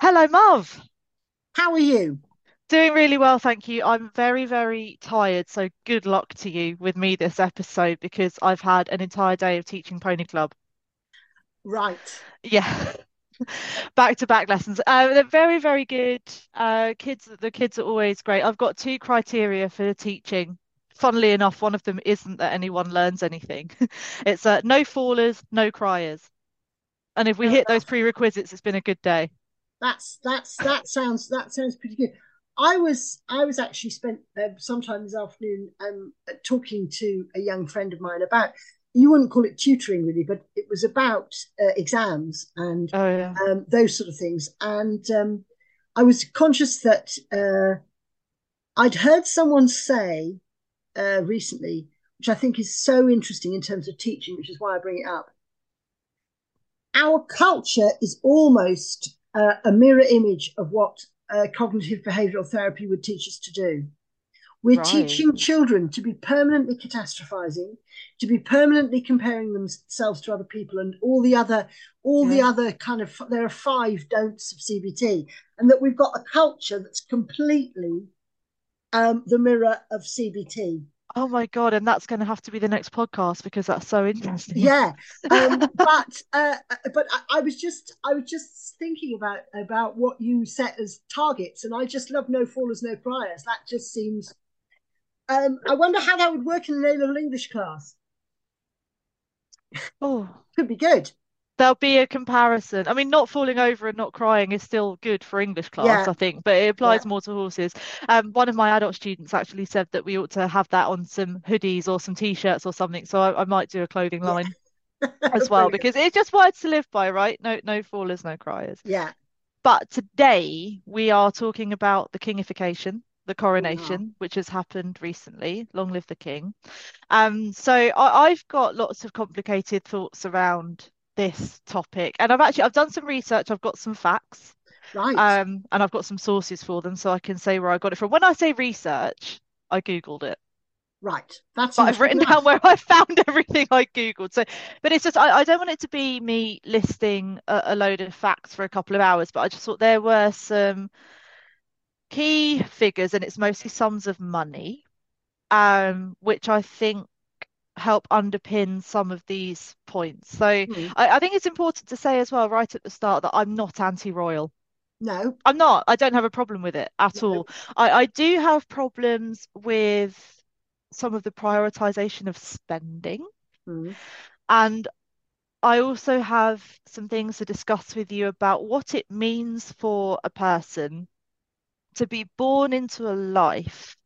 Hello, Marv. How are you? Doing really well, thank you. I'm very, very tired, so good luck to you with me this episode because I've had an entire day of teaching Pony Club. Right. Yeah, back to back lessons. Uh, they're very, very good. Uh, kids, the kids are always great. I've got two criteria for the teaching. Funnily enough, one of them isn't that anyone learns anything. It's uh, no fallers, no criers. And if we hit those prerequisites, it's been a good day. That's that's that sounds that sounds pretty good. I was I was actually spent uh, sometime this afternoon um talking to a young friend of mine about you wouldn't call it tutoring really, but it was about uh, exams and Oh yeah. um, those sort of things. And um, I was conscious that uh, I'd heard someone say uh, recently, which I think is so interesting in terms of teaching, which is why I bring it up our culture is almost uh, a mirror image of what uh, cognitive behavioral therapy would teach us to do. We're Right. teaching children to be permanently catastrophizing, to be permanently comparing themselves to other people, and all the other, all the other kind of. There are five don'ts of CBT, and that we've got a culture that's completely um, the mirror of CBT. Oh my God, and that's going to have to be the next podcast because that's so interesting. Yeah, um, but uh, but I, I was just I was just thinking about about what you set as targets, and I just love no fallers, no criers. That just seems. Um, I wonder how that would work in an A level English class. Oh, Could be good. There'll be a comparison. I mean, not falling over and not crying is still good for English class, Yeah, I think, but it yeah, applies more to horses. Um, one of my adult students actually said that we ought to have that on some hoodies or some t-shirts or something. So I, I might do a clothing yeah. line as well because it's just words to live by, right? No, no fallers, no criers. Yeah, But today we are talking about the kingification, the coronation, which has happened recently. Long live the king. Um, so I, I've got lots of complicated thoughts around this topic, and I've actually I've done some research. I've got some facts, Right, um, and I've got some sources for them, so I can say where I got it from. When I say research, I Googled it, right. That's but I've written down where I found everything I Googled. So, but it's just I, I don't want it to be me listing a, a load of facts for a couple of hours, but I just thought there were some key figures, and it's mostly sums of money, um, which I think help underpin some of these points. So I, Hmm. I think it's important to say as well, right at the start, that I'm not anti-royal. No, I'm not. I don't have a problem with it at no. all. I, I do have problems with some of the prioritization of spending. Hmm. And I also have some things to discuss with you about what it means for a person to be born into a life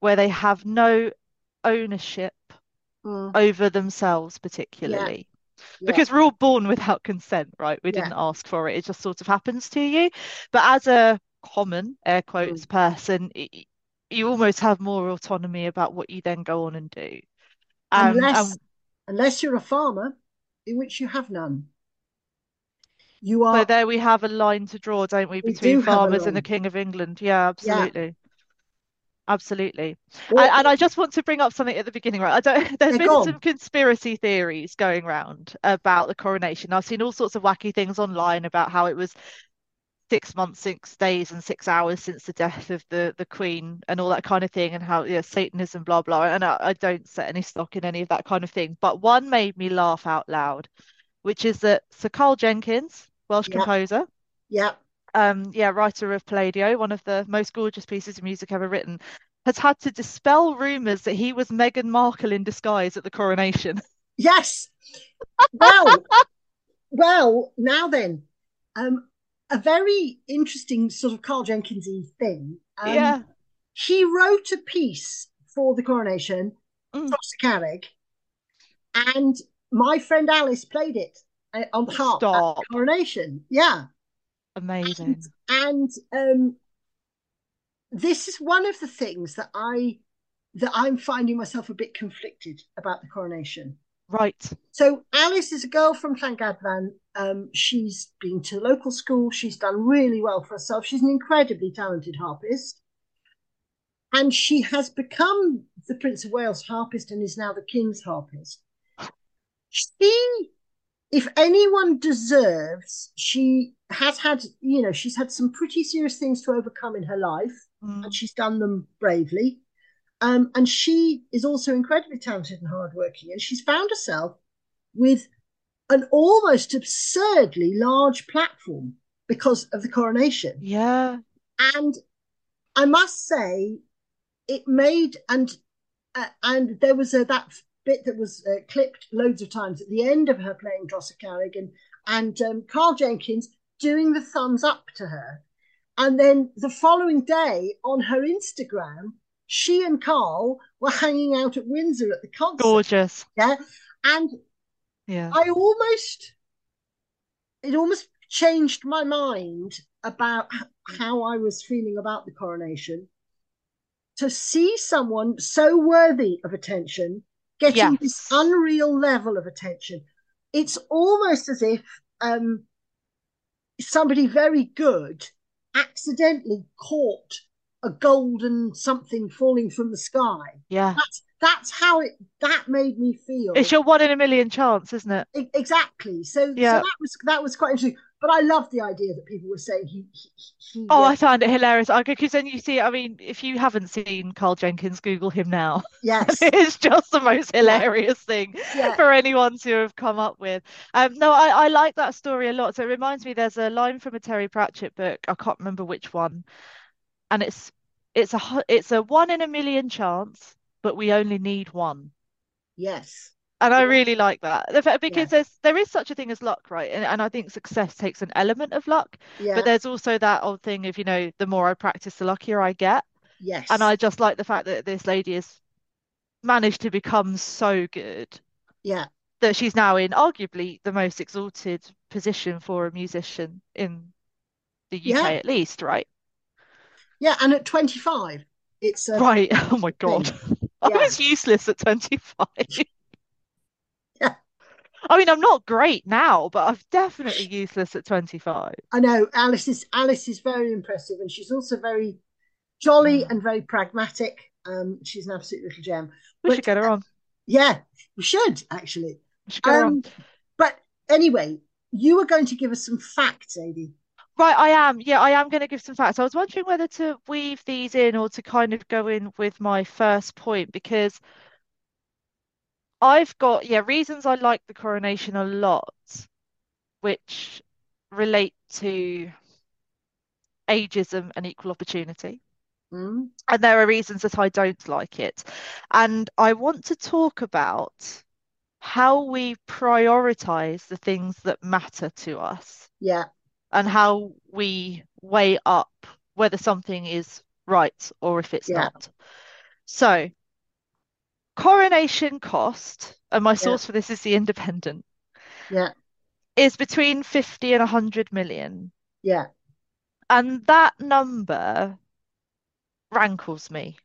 where they have no ownership Hmm. over themselves, particularly. yeah, because we're all born without consent, right? We yeah. didn't ask for it. It just sort of happens to you. But as a common, air quotes, person, y- y- you almost have more autonomy about what you then go on and do. Um, Unless and unless you're a farmer, in which you have none. You are. so there we have a line to draw, don't we, We between do farmers and the. King of England? Yeah, Yeah. Absolutely. Absolutely. And, and I just want to bring up something at the beginning, right? I don't, there's been some conspiracy theories going around about the coronation. I've seen all sorts of wacky things online about how it was six months, six days, and six hours since the death of the the Queen and all that kind of thing, and how yeah, Satanism, blah blah. And I, I don't set any stock in any of that kind of thing. But one made me laugh out loud, which is that Sir Karl Jenkins, Welsh Yeah, composer, yeah. um, yeah, writer of Palladio, one of the most gorgeous pieces of music ever written, has had to dispel rumors that he was Meghan Markle in disguise at the coronation. Yes. Well, well, now then, um, a very interesting sort of Karl Jenkinsy thing. Um, Yeah. he wrote a piece for the coronation, Mm, Tros y Garreg, and my friend Alice played it uh, on harp at the stop. coronation. Yeah, and Amazing. and um, this is one of the things that I that I'm finding myself a bit conflicted about the coronation. Right. So Alice is a girl from Llangadfan. Um, she's been to local school. She's done really well for herself. She's an incredibly talented harpist, and she has become the Prince of Wales harpist and is now the King's harpist. She, if anyone deserves, she has had, you know, she's had some pretty serious things to overcome in her life, and Mm. she's done them bravely. Um, and she is also incredibly talented and hardworking, and she's found herself with an almost absurdly large platform because of the coronation. Yeah. And I must say, it made and uh, and there was a, that bit that was uh, clipped loads of times at the end of her playing Drossa Carrig and and um, Karl Jenkins doing the thumbs up to her, and then the following day on her Instagram, she and Karl were hanging out at Windsor at the concert. Gorgeous. Yeah, and Yeah. I almost it almost changed my mind about how I was feeling about the coronation to see someone so worthy of attention getting Yes. this unreal level of attention. It's almost as if um, somebody very good accidentally caught a golden something falling from the sky. Yeah. That's that's how it that made me feel. It's your one in a million chance, isn't it? Exactly. So, Yeah. so that was that was quite interesting. But I love the idea that people were saying he he, he Oh, uh, I found it hilarious. Okay, because then you see, I mean, if you haven't seen Karl Jenkins, Google him now. yes It's just the most hilarious thing yeah for anyone to have come up with. Um, no, I, I like that story a lot. So it reminds me, there's a line from a Terry Pratchett book. I can't remember which one, and it's it's a it's a one in a million chance, but we only need one. yes And I really like that fact- yeah because there's there is such a thing as luck, right? And, and I think success takes an element of luck, yeah. but there's also that old thing of, you know, the more I practice, the luckier I get. Yes. And I just like the fact that this lady has managed to become so good yeah that she's now in arguably the most exalted position for a musician in the UK yeah at least, right? yeah. And at twenty five, it's a Right. Oh my God. I was useless at 25. I mean, I'm not great now, but I'm definitely useless at 25. I know Alice is Alice is very impressive, and she's also very jolly Mm. and very pragmatic. Um, she's an absolute little gem. We should get her on. yeah, we should actually. We should get her on. Um, but anyway, you were going to give us some facts, Adi. Right, I am. Yeah, I am going to give some facts. I was wondering whether to weave these in or to kind of go in with my first point because I've got, yeah, reasons I like the coronation a lot, which relate to ageism and equal opportunity. Mm? And there are reasons that I don't like it. And I want to talk about how we prioritize the things that matter to us Yeah, and how we weigh up whether something is right or if it's yeah, not. So, coronation cost, and my yeah, source for this is The Independent, yeah, is between 50 and 100 million. yeah, And that number rankles me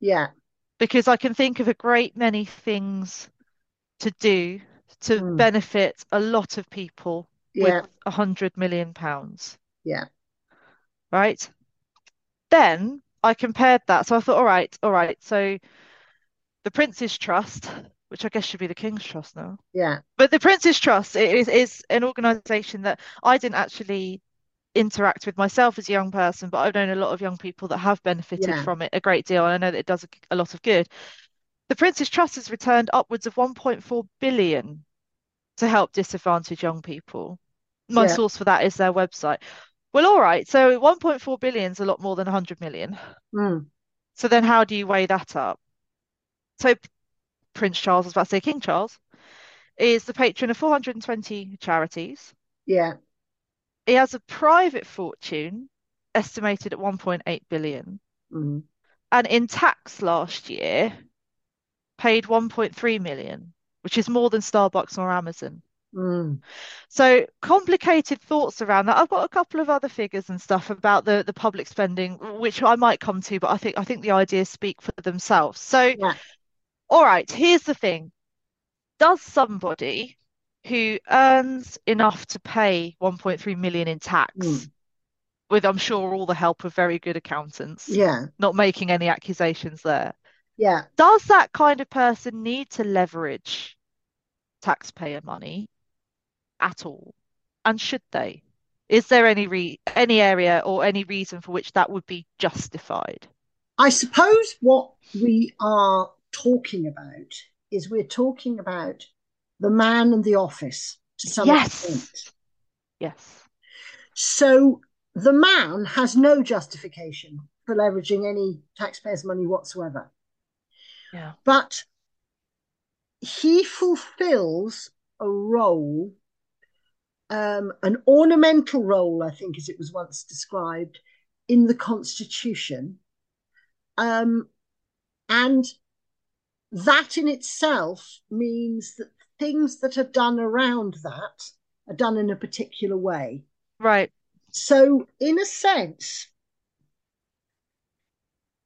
yeah. because I can think of a great many things to do to Mm. benefit a lot of people with Yeah, a hundred million pounds, yeah, right? Then I compared that. So I thought, all right, all right. So the Prince's Trust, which I guess should be the King's Trust now, yeah, but the Prince's Trust is is an organization that I didn't actually interact with myself as a young person, but I've known a lot of young people that have benefited yeah, from it a great deal, and I know that it does a, a lot of good. The Prince's Trust has returned upwards of 1.4 billion to help disadvantaged young people. My yeah, source for that is their website. Well, all right, so 1.4 billion is a lot more than 100 million. mm, So then how do you weigh that up? So Prince Charles, I was about to say King Charles, is the patron of 420 charities. yeah, He has a private fortune estimated at 1.8 billion. mm, And in tax last year, paid 1.3 million, which is more than Starbucks or Amazon. mm, So complicated thoughts around that. I've got a couple of other figures and stuff about the, the public spending, which I might come to, but I think I think the ideas speak for themselves. So, yeah, all right, here's the thing. Does somebody who earns enough to pay 1.3 million in tax, mm, with I'm sure all the help of very good accountants, yeah, not making any accusations there, yeah, does that kind of person need to leverage taxpayer money at all? And should they? Is there any re any area or any reason for which that would be justified? I suppose what we are talking about is we're talking about the man and the office to some Yes. extent. Yes. So the man has no justification for leveraging any taxpayers' money whatsoever. Yeah. But he fulfills a role, um, an ornamental role, I think, as it was once described, in the Constitution. Um, and that in itself means that things that are done around that are done in a particular way. Right. So, in a sense,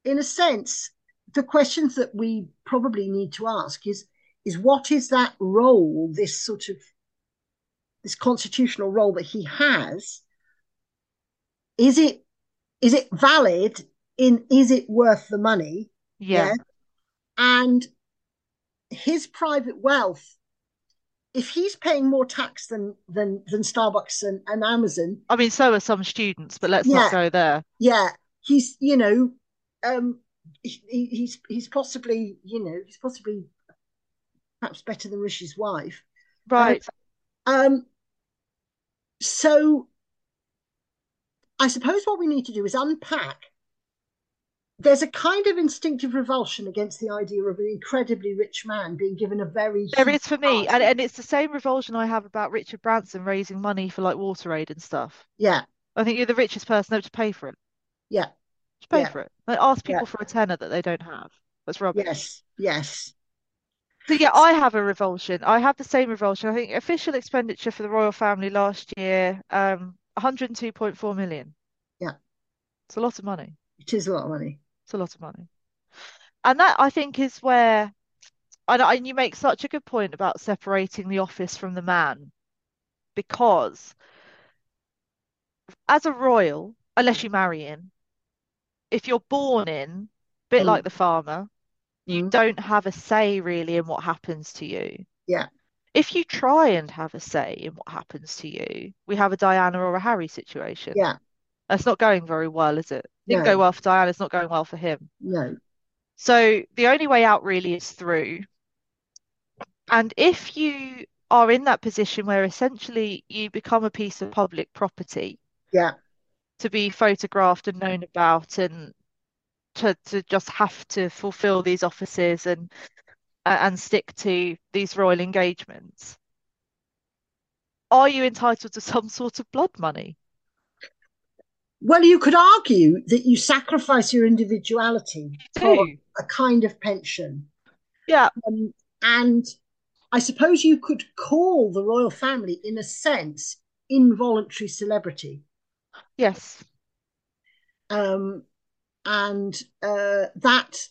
in a sense, the questions that we probably need to ask is is what is that role, this sort of this constitutional role that he has? Is it is it valid? In is it worth the money? Yeah. Yeah. And his private wealth, if he's paying more tax than than than Starbucks and, and Amazon, I mean, so are some students, but let's Yeah. not go there. yeah, he's you know, um, he, he's he's possibly you know he's possibly perhaps better than Rishi's wife. Right. Um, so I suppose what we need to do is unpack. There's a kind of instinctive revulsion against the idea of an incredibly rich man being given a very There is for me, and, and it's the same revulsion I have about Richard Branson raising money for like Water Aid and stuff. yeah, I think you're the richest person to pay for it. yeah, to pay Yeah. for it. Like ask Yeah. people for a tenner that they don't have. That's rubbish. yes, yes, So yeah, I have a revulsion. I have the same revulsion. I think official expenditure for the royal family last year, um, 102.4 million. Yeah. It's a lot of money. it is a lot of money. It's a lot of money. And that I think is where, and, and you make such a good point about separating the office from the man, because as a royal, unless you marry in, if you're born in, bit Mm. like the farmer, you Mm. don't have a say really in what happens to you. Yeah. If you try and have a say in what happens to you, we have a Diana or a Harry situation. Yeah, That's not going very well, is it? Didn't go No. well for Diana, it's not going well for him. no, So the only way out really is through. And if you are in that position where essentially you become a piece of public property yeah, to be photographed and known about and to, to just have to fulfill these offices and and stick to these royal engagements, are you entitled to some sort of blood money? Well, you could argue that you sacrifice your individuality for a kind of pension. Yeah, Um, and I suppose you could call the royal family, in a sense, involuntary celebrity. yes. Um, and uh, that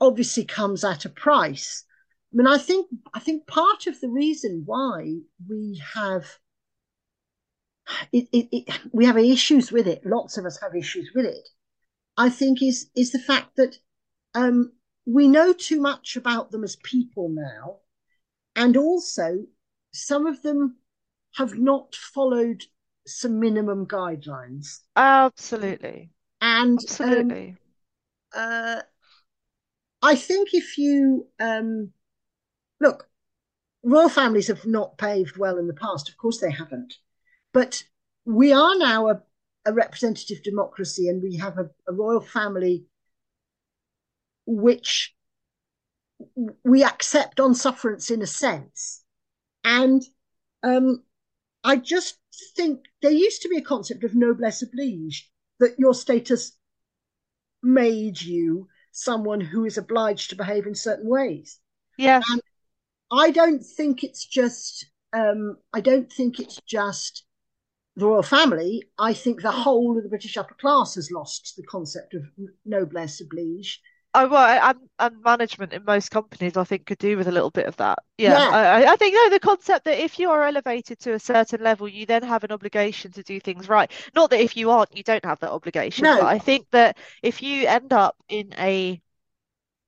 obviously comes at a price. I mean, I think I think part of the reason why we have it, it, it we have issues with it. Lots of us have issues with it. I think is is the fact that um, we know too much about them as people now, and also some of them have not followed some minimum guidelines. Absolutely. And um, Absolutely. uh, I think if you um, look, royal families have not behaved well in the past. Of course, they haven't. But we are now a, a representative democracy, and we have a, a royal family which we accept on sufferance in a sense. And um, I just think there used to be a concept of noblesse oblige, that your status made you someone who is obliged to behave in certain ways. Yes. And I don't think it's just um, I don't think it's just the royal family. I think the whole of the British upper class has lost the concept of noblesse oblige. Oh, well, and, and management in most companies, I think, could do with a little bit of that. Yeah, Yeah. I, I- think no, the concept that if you are elevated to a certain level, you then have an obligation to do things right. Not that if you aren't, you don't have that obligation, No. but I think that if you end up in a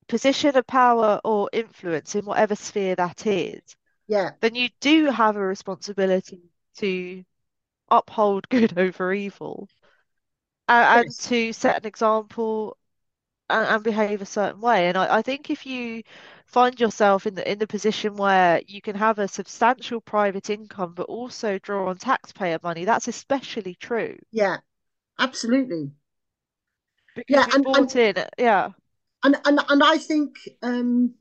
position of power or influence in whatever sphere that is, Yeah, then you do have a responsibility to uphold good over evil and, and to set an example and, and behave a certain way. And I, I think if you find yourself in the in the position where you can have a substantial private income but also draw on taxpayer money, that's especially true Yeah. Absolutely. because Yeah. And and in, yeah, and and, and I think um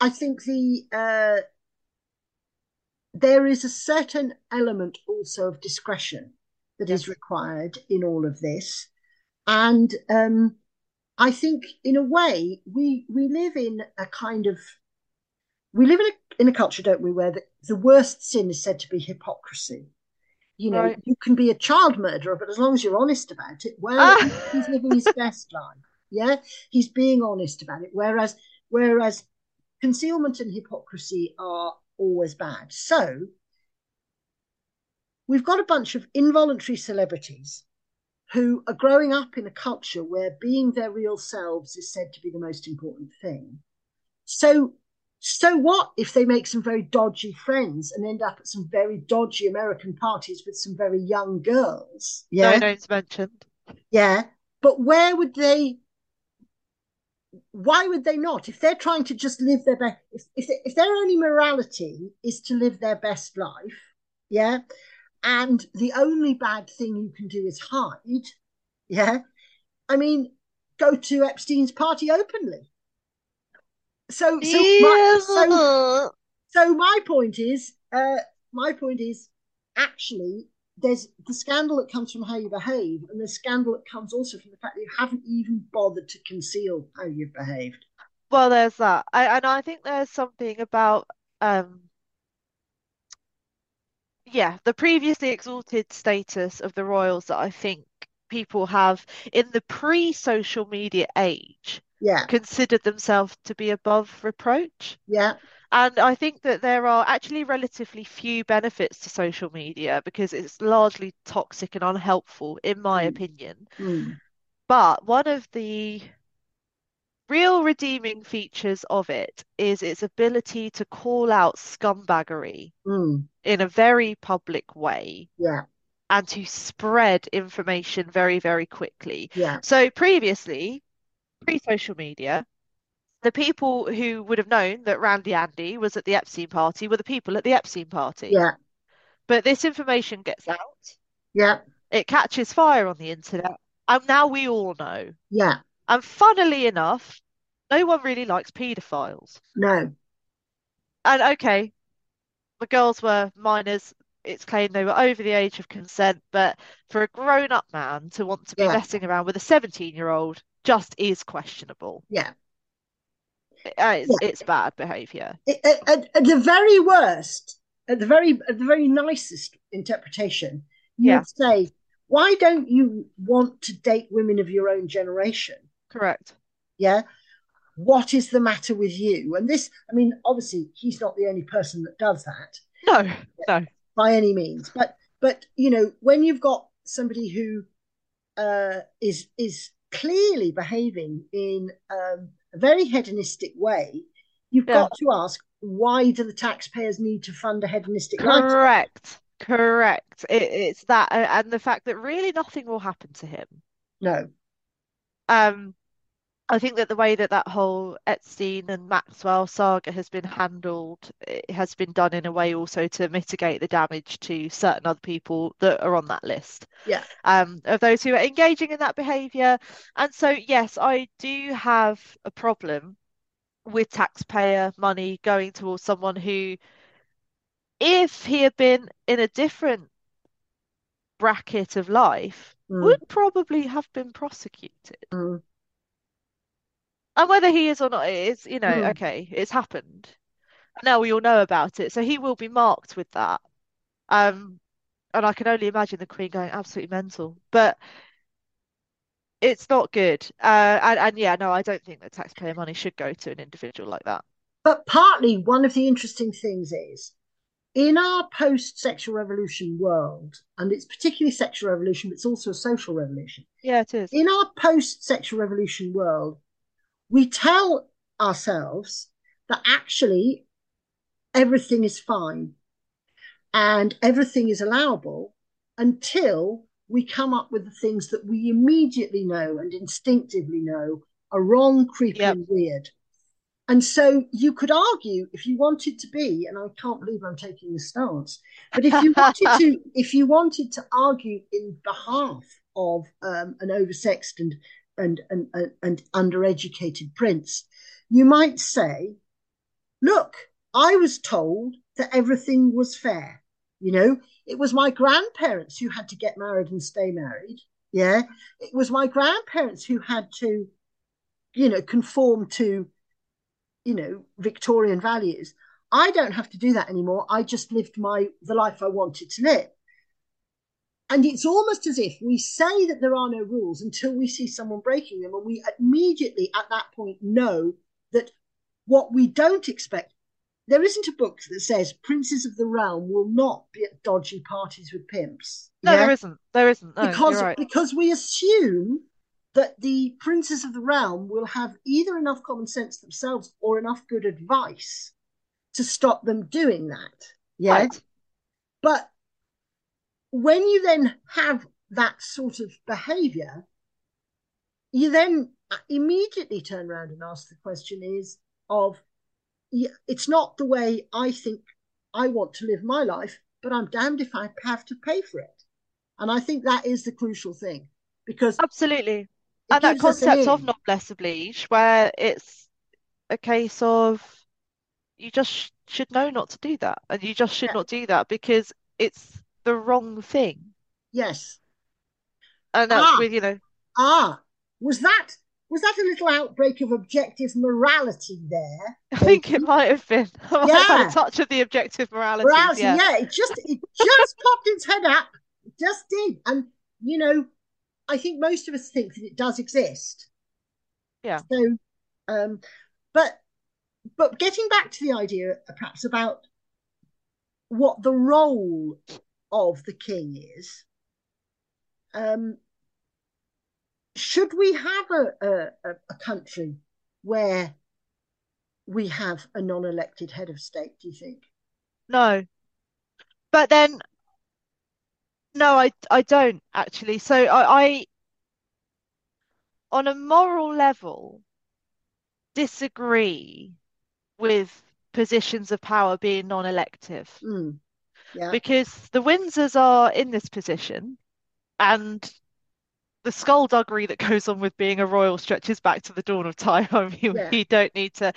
I think the uh there is a certain element also of discretion that is yes, required in all of this. And um I think in a way we we live in a kind of we live in a in a culture, don't we, where the, the worst sin is said to be hypocrisy. You know, right. you can be a child murderer, but as long as you're honest about it, well, least he's Ah, living his best life. Yeah, he's being honest about it. Whereas, whereas concealment and hypocrisy are always bad. So we've got a bunch of involuntary celebrities who are growing up in a culture where being their real selves is said to be the most important thing. So, so what if they make some very dodgy friends and end up at some very dodgy American parties with some very young girls? Yeah, no Yeah, names mentioned. yeah. But where would they? Why would they not? If they're trying to just live their best, if if, if their only morality is to live their best life, yeah, and the only bad thing you can do is hide, yeah. I mean, go to Epstein's party openly. So, so my so So my point is, uh, my point is, actually, there's the scandal that comes from how you behave, and the scandal that comes also from the fact that you haven't even bothered to conceal how you've behaved. Well, there's that. I, and I think there's something about um yeah, the previously exalted status of the royals that I think people have in the pre-social media age Yeah, considered themselves to be above reproach. yeah, And I think that there are actually relatively few benefits to social media because it's largely toxic and unhelpful, in my mm, opinion. mm, But one of the real redeeming features of it is its ability to call out scumbaggery mm, in a very public way yeah, and to spread information very, very quickly. yeah, So previously, pre-social media, the people who would have known that Randy Andy was at the Epstein party were the people at the Epstein party. yeah, But this information gets out, yeah, it catches fire on the internet, and now we all know. yeah. And funnily enough, no one really likes paedophiles. No, And okay, the girls were minors. It's claimed they were over the age of consent, but for a grown-up man to want to be yeah, messing around with a 17-year-old just is questionable. yeah, It's yeah. it's bad behavior. It- at, at- the very worst, at the very at the very nicest interpretation, you Yeah, would say, why don't you want to date women of your own generation? correct. Yeah. what is the matter with you? And this, I mean, obviously, he's not the only person that does that No, no. by any means. But, but you know, when you've got somebody who uh, is is clearly behaving in um, a very hedonistic way, you've Yeah, got to ask, why do the taxpayers need to fund a hedonistic lifestyle? correct. Correct. It, it's that, and the fact that really nothing will happen to him. No. Um, I think that the way that that whole Epstein and Maxwell saga has been handled, it has been done in a way also to mitigate the damage to certain other people that are on that list, Yeah. um, of those who are engaging in that behaviour. And so, yes, I do have a problem with taxpayer money going towards someone who, if he had been in a different bracket of life, Mm, would probably have been prosecuted. mm, And whether he is or not, it is, you know, mm. okay, it's happened. Now we all know about it, so he will be marked with that. Um, and I can only imagine the Queen going absolutely mental. But it's not good. Uh, and, and yeah, no, I don't think that taxpayer money should go to an individual like that. But partly, one of the interesting things is in our post sexual revolution world, and it's particularly sexual revolution, but it's also a social revolution. Yeah, it is. In our post sexual revolution world, we tell ourselves that actually everything is fine. and everything is allowable until we come up with the things that we immediately know and instinctively know are wrong, creepy, yep. and weird. And so you could argue if you wanted to be, and I can't believe I'm taking this stance, but if you wanted to, if you wanted to argue in behalf of um, an oversexed and, and and and, and undereducated prince, you might say, "Look, I was told that everything was fair. You know, it was my grandparents who had to get married and stay married. Yeah, it was my grandparents who had to, you know, conform to." you know Victorian values. I don't have to do that anymore. I just lived my the life I wanted to live. And it's almost as if we say that there are no rules until we see someone breaking them, and we immediately at that point know that what we don't expect. There isn't a book that says princes of the realm will not be at dodgy parties with pimps. No, yeah? there isn't. There isn't. No, because right. because we assume that the princes of the realm will have either enough common sense themselves or enough good advice to stop them doing that. Yeah. Right. But when you then have that sort of behavior, you then immediately turn around and ask the question is of it's not the way I think I want to live my life, but I'm damned if I have to pay for it. And I think that is the crucial thing because absolutely and that concept of noblesse oblige, where it's a case of you just should know not to do that, and you just should yeah. not do that because it's the wrong thing. Yes, and that's ah, with you know. Ah, was that was that a little outbreak of objective morality there? I think it might have been. yeah, a touch of the objective morality. Morality, yeah. yeah. It just it just popped its head up. It just did, and you know, I think most of us think that it does exist. Yeah. So, um, but but getting back to the idea, uh, perhaps about what the role of the king is. Um, should we have a, a, a country where we have a non-elected head of state? Do you think? No, but then no, I I don't actually. So I, I on a moral level disagree with positions of power being non-elective. Mm. Yeah. Because the Windsors are in this position and the skullduggery that goes on with being a royal stretches back to the dawn of time. I mean, yeah. we don't need to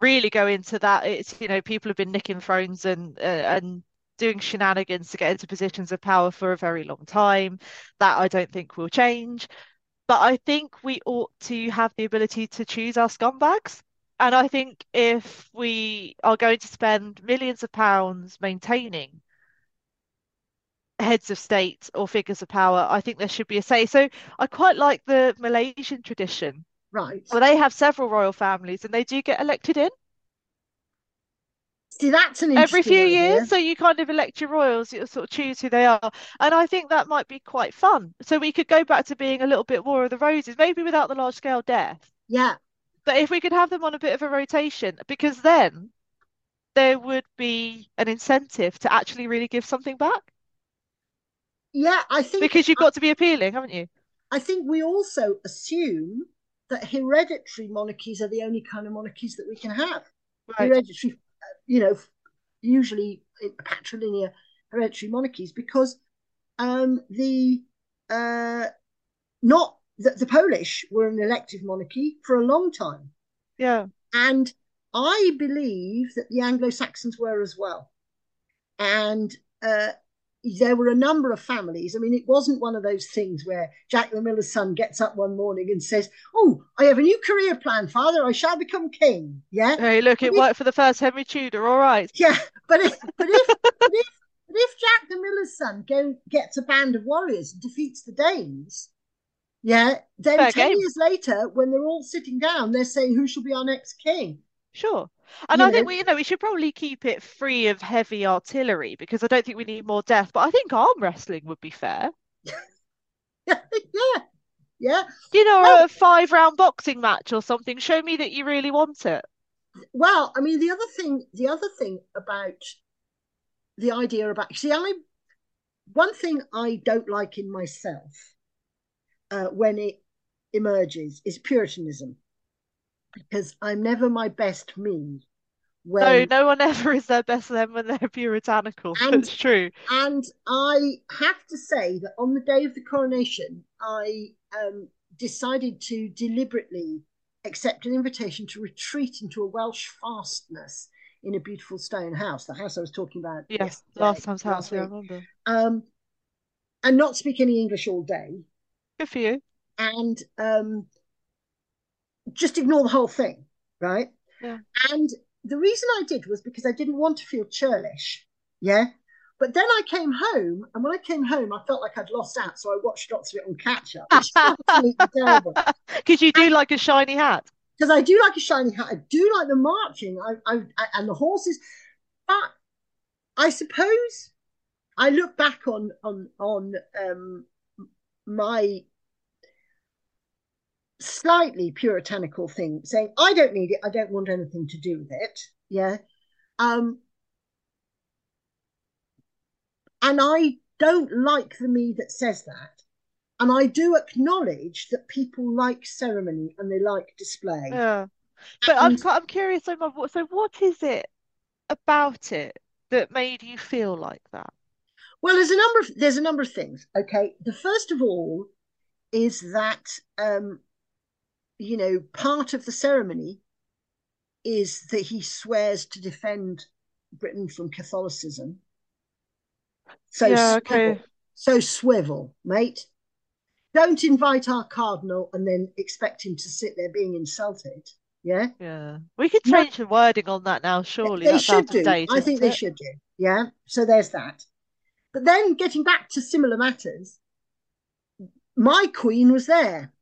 really go into that. It's you know people have been nicking thrones and uh, and doing shenanigans to get into positions of power for a very long time. That I don't think will change. But I think we ought to have the ability to choose our scumbags. And I think if we are going to spend millions of pounds maintaining heads of state or figures of power, I think there should be a say. So I quite like the Malaysian tradition. Right. Well, they have several royal families and they do get elected in. See, that's an interesting every few idea. years. So you kind of elect your royals, you sort of choose who they are, and I think that might be quite fun. So we could go back to being a little bit more of the roses, maybe without the large scale death. Yeah. But if we could have them on a bit of a rotation, because then there would be an incentive to actually really give something back. Yeah, I think because you've got to be appealing, haven't you? I think we also assume that hereditary monarchies are the only kind of monarchies that we can have. Right. Hereditary you know, usually patrilineal hereditary monarchies because um, the uh, not the, the Polish were an elective monarchy for a long time. Yeah, and I believe that the Anglo Saxons were as well, and uh, there were a number of families. I mean, it wasn't one of those things where Jack the Miller's son gets up one morning and says, "Oh, I have a new career plan, father. I shall become king." Yeah. Hey, look, it worked for the first Henry Tudor. All right. Yeah, but if but if but if but if Jack the Miller's son go, gets a band of warriors and defeats the Danes, yeah, then Fair ten game. years later, when they're all sitting down, they're saying, "Who shall be our next king?" Sure. And I think we, you know, we should probably keep it free of heavy artillery because I don't think we need more death. But I think arm wrestling would be fair. yeah, yeah. You know, well, a five round boxing match or something. Show me that you really want it. Well, I mean, the other thing, the other thing about the idea about see, I one thing I don't like in myself uh, when it emerges is Puritanism because I'm never my best me. When... No, no one ever is their best them when they're puritanical. And, That's true. And I have to say that on the day of the coronation, I um, decided to deliberately accept an invitation to retreat into a Welsh fastness in a beautiful stone house, the house I was talking about. Yes, last time's house, yeah, I remember. Um, and not speak any English all day. Good for you. And um, just ignore the whole thing, right? Yeah. And the reason I did was because I didn't want to feel churlish. Yeah. But then I came home, and when I came home, I felt like I'd lost out. So I watched lots of it on catch up, which is absolutely terrible. Because you do and, like a shiny hat. Because I do like a shiny hat. I do like the marching I, I, I, and the horses. But I suppose I look back on on on um, my slightly puritanical thing, saying, I don't need it, I don't want anything to do with it. Yeah. Um, and I don't like the me that says that. And I do acknowledge that people like ceremony and they like display. Yeah. But and, I'm, I'm curious, so, so what is it about it that made you feel like that? Well, there's a number of there's a number of things. Okay, the first of all is that um, you know, part of the ceremony is that he swears to defend Britain from Catholicism. So yeah, okay. Swivel. So swivel, mate. Don't invite our cardinal and then expect him to sit there being insulted. Yeah. Yeah. We could change the wording on that now, surely. They should do. Date, I think they it? should do. Yeah. So there's that. But then getting back to similar matters, my queen was there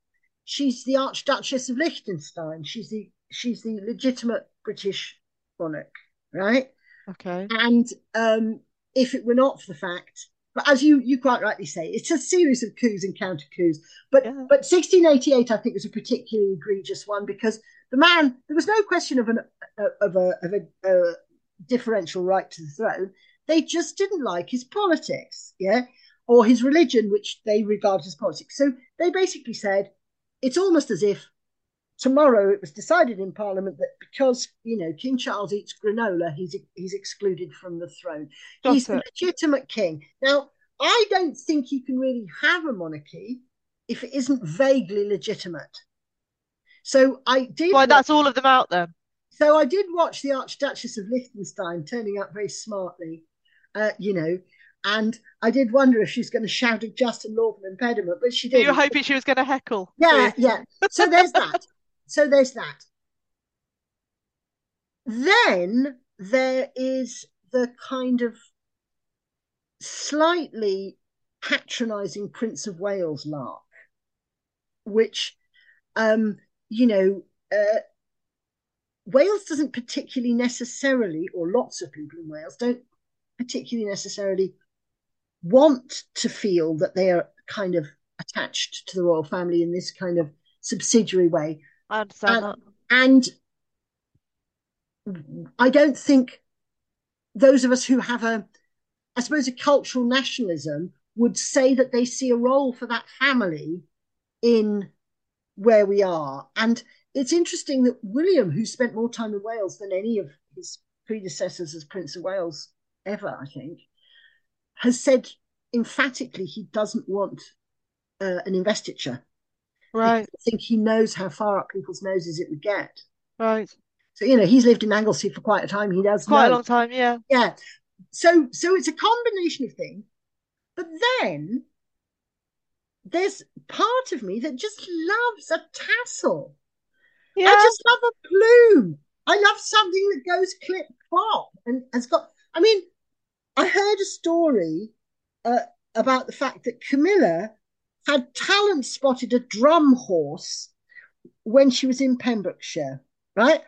she's the Archduchess of Liechtenstein. She's the she's the legitimate British monarch, right? Okay. And um, if it were not for the fact, but as you you quite rightly say, it's a series of coups and counter coups. But yeah. but 1688, I think, was a particularly egregious one because the man there was no question of an of a of a, a differential right to the throne. They just didn't like his politics, yeah, or his religion, which they regarded as politics. So they basically said, it's almost as if tomorrow it was decided in Parliament that because you know King Charles eats granola, he's he's excluded from the throne. Got he's it. the legitimate king. Now, I don't think you can really have a monarchy if it isn't vaguely legitimate. So I did. Why? That's all of them out there. So I did watch the Archduchess of Liechtenstein turning up very smartly, uh, you know, and I did wonder if she's going to shout at Justin Lawful impediment, but she did. You were hoping she was going to heckle. Yeah, yeah. So there's that. so there's that. Then there is the kind of slightly patronizing Prince of Wales lark, which, um, you know, uh, Wales doesn't particularly necessarily, or lots of people in Wales don't particularly necessarily want to feel that they are kind of attached to the royal family in this kind of subsidiary way. I understand and, that. And I don't think those of us who have a, I suppose, a cultural nationalism would say that they see a role for that family in where we are. And it's interesting that William, who spent more time in Wales than any of his predecessors as Prince of Wales ever, I think, has said emphatically he doesn't want uh, an investiture. Right. I think he knows how far up people's noses it would get. Right. So you know he's lived in Anglesey for quite a time. He does quite know. a long time. Yeah. Yeah. So so it's a combination of things, but then there's part of me that just loves a tassel. Yeah. I just love a plume. I love something that goes clip clop and has got. I mean, I heard a story uh, about the fact that Camilla had talent spotted a drum horse when she was in Pembrokeshire, right?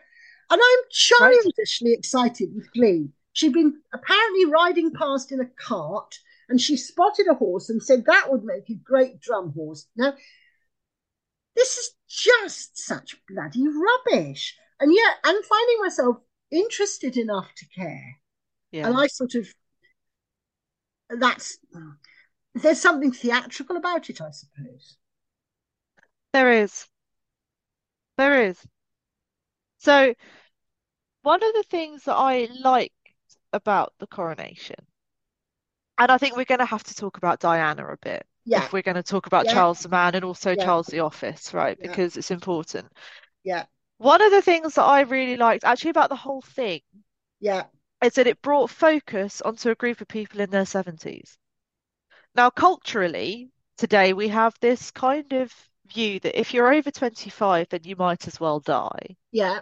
And I'm childishly right. excited with glee. She'd been apparently riding past in a cart and she spotted a horse and said that would make a great drum horse. Now, this is just such bloody rubbish. And yet I'm finding myself interested enough to care. Yeah. And I sort of that's there's something theatrical about it, I suppose. There is. There is. So, one of the things that I liked about the coronation, and I think we're going to have to talk about Diana a bit Yeah, if we're going to talk about yeah, Charles the man and also yeah, Charles the office, right? yeah, Because it's important. yeah, One of the things that I really liked actually about the whole thing yeah, is that it brought focus onto a group of people in their 70s. Now, culturally, today we have this kind of view that if you're over 25, then you might as well die. yeah,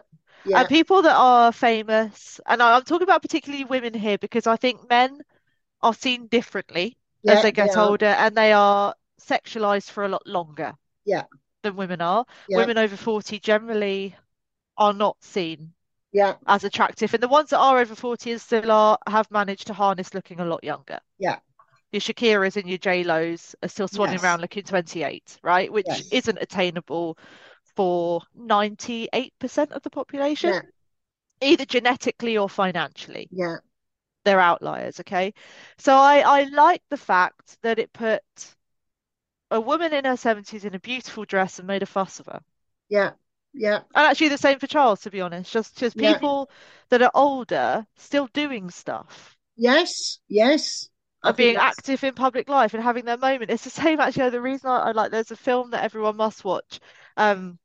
And people that are famous, and I'm talking about particularly women here because I think men are seen differently as yeah, they they get are. older and they are sexualized for a lot longer Yeah, than women are. yeah, Women over 40 generally are not seen yeah, as attractive, and the ones that are over 40 and still are have managed to harness looking a lot younger. yeah, Your Shakiras and your J-Los are still swanning yes, around looking 28, right? Which yes, isn't attainable for 98% of the population, yeah, either genetically or financially. yeah, They're outliers, okay? So I, I like the fact that it put a woman in her 70s in a beautiful dress and made a fuss of her. yeah, yeah, And actually the same for Charles, to be honest. Just just yeah, people that are older still doing stuff yes, yes. I and being that's active in public life and having their moment. It's the same actually. The reason I, I like there's a film that everyone must watch. Um,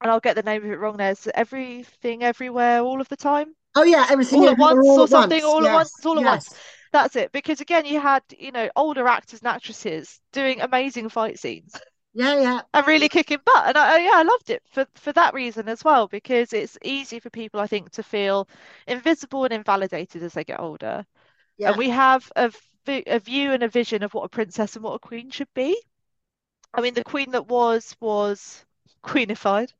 and I'll get the name of it wrong there. It's Everything Everywhere All of the Time. oh yeah, everything All at once all or at something, once. all at once, Yes, all at once. That's it. Because again, you had, you know, older actors and actresses doing amazing fight scenes. yeah, yeah, and really kicking butt. And I, yeah, I loved it for for that reason as well, because it's easy for people, I think, to feel invisible and invalidated as they get older. yeah. And we have a, a view and a vision of what a princess and what a queen should be. I mean, the queen that was was queenified,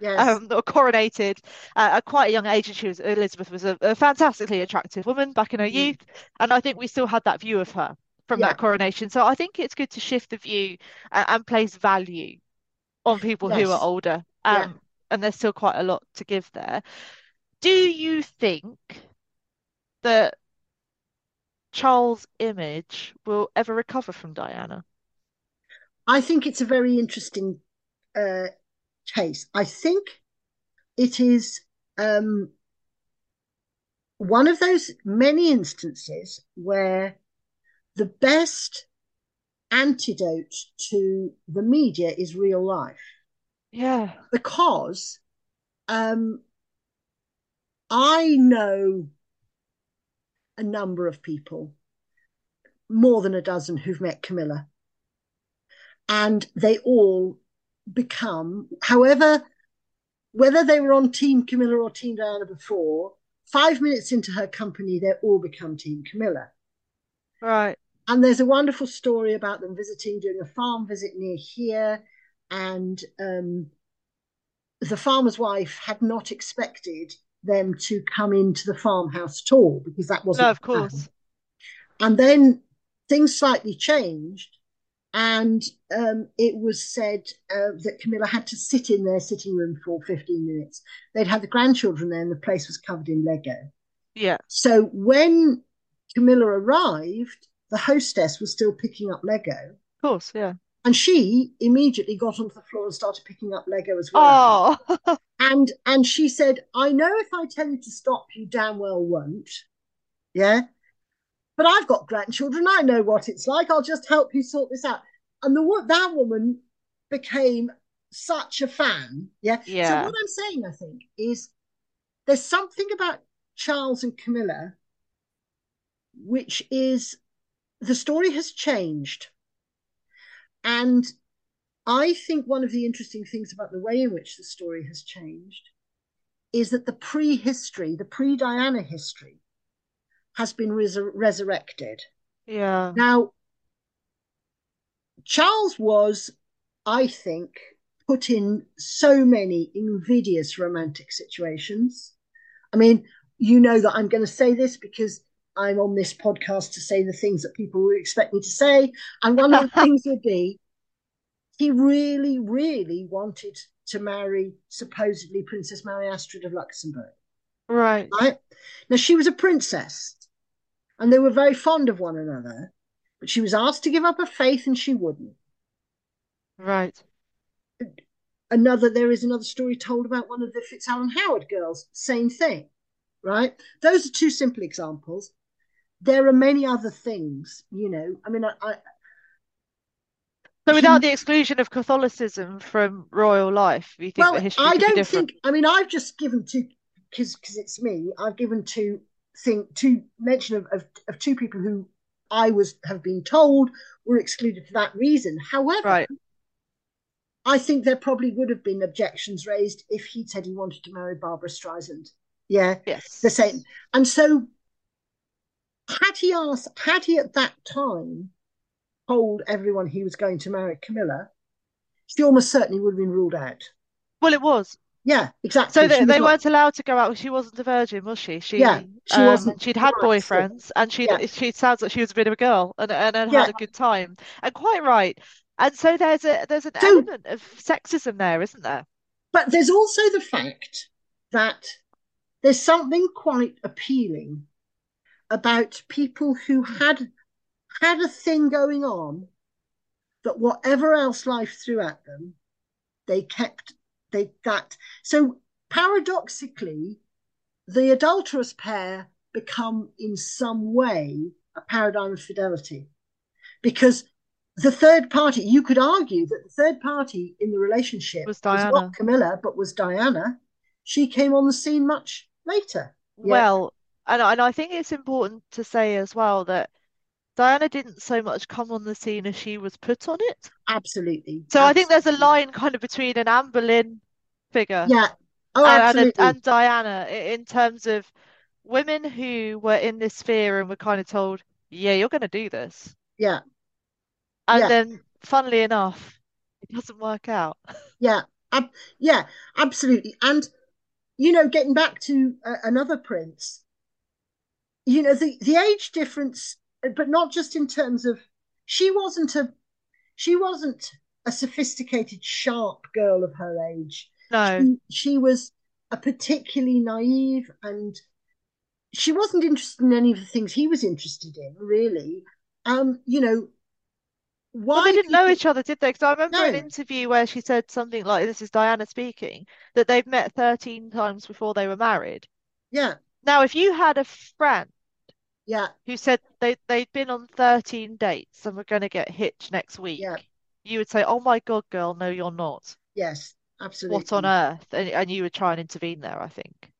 yes, um, or coronated uh, at quite a young age, and she was Elizabeth was a, a fantastically attractive woman back in her mm, youth, and I think we still had that view of her from yeah, that coronation. So I think it's good to shift the view and, and place value on people who are yes, older. yeah. Um, and there's still quite a lot to give there. Do you think that Charles' image will ever recover from Diana? I think it's a very interesting uh, case. I think it is um, one of those many instances where the best antidote to the media is real life Yeah. because um, I know a number of people, more than a dozen, who've met Camilla, and they all become, however, whether they were on Team Camilla or Team Diana before, five minutes into her company, they all become Team Camilla. Right. And there's a wonderful story about them visiting, doing a farm visit near here. And um, the farmer's wife had not expected them to come into the farmhouse at all because that wasn't of the plan. course. And then things slightly changed. And um, it was said uh, that Camilla had to sit in their sitting room for 15 minutes. They'd had the grandchildren there, and the place was covered in Lego. Yeah. So when Camilla arrived, the hostess was still picking up Lego. Of course. Yeah. And she immediately got onto the floor and started picking up Lego as well. Oh, And and she said, I know if I tell you to stop, you damn well won't. Yeah. But I've got grandchildren. I know what it's like. I'll just help you sort this out. And the that woman became such a fan. Yeah. yeah. So what I'm saying, I think, is there's something about Charles and Camilla, which is the story has changed. And I think one of the interesting things about the way in which the story has changed is that the pre-history, the pre-Diana history, has been res- resurrected. Yeah. Now, Charles was, I think, put in so many invidious romantic situations. I mean, you know that I'm going to say this because I'm on this podcast to say the things that people would expect me to say. And one of the things would be he really, really wanted to marry supposedly Princess Marie-Astrid of Luxembourg. Right. Right? Now, she was a princess and they were very fond of one another. but she was asked to give up her faith and she wouldn't. Right. Another, there is another story told about one of the Fitzalan Howard girls, same thing, right? Those are two simple examples. There are many other things, you know. I mean, I, I so without the exclusion of Catholicism from royal life, you think well, the history I don't think. I mean, I've just given two because because it's me. I've given two think two mention of, of, of two people who I was have been told were excluded for that reason. However, right. I think there probably would have been objections raised if he'd said he wanted to marry Barbra Streisand. Yeah, yes, the same. And so, had he asked, had he at that time told everyone he was going to marry Camilla, she almost certainly would have been ruled out. Well, it was. Yeah, exactly. So they, they weren't allowed to go out. She wasn't a virgin, was she? She yeah, she um, wasn't. She'd had boyfriends, and she yeah. she sounds like she was a bit of a girl, and and, and yeah. had a good time, and quite right. And so there's a there's an so, element of sexism there, isn't there? But there's also the fact that there's something quite appealing about people who had had a thing going on that whatever else life threw at them, they kept they that so paradoxically, the adulterous pair become in some way a paradigm of fidelity. Because the third party, you could argue that the third party in the relationship was, was not Camilla, but was Diana. She came on the scene much later. Well, and, and I think it's important to say as well that Diana didn't so much come on the scene as she was put on it. Absolutely. So absolutely. I think there's a line kind of between an Anne Boleyn figure yeah. oh, and, absolutely. and, and Diana in terms of women who were in this sphere and were kind of told, yeah, you're going to do this. Yeah. And yeah. then, funnily enough, it doesn't work out. Yeah. Yeah, absolutely. And, you know, getting back to uh, another prince, you know, the, the age difference but not just in terms of she wasn't a she wasn't a sophisticated, sharp girl of her age. No, she, she was a particularly naive and she wasn't interested in any of the things he was interested in, really. Um, you know, why well, they didn't know each other, did they? Because I remember no. an interview where she said something like, "This is Diana speaking," that they've met thirteen times before they were married. Yeah. Now, if you had a friend yeah. who said they they'd been on 13 dates and were going to get hitched next week, yeah. you would say, "Oh my God, girl, no, you're not." Yes, absolutely. What on earth? And, and you would try and intervene there, I think.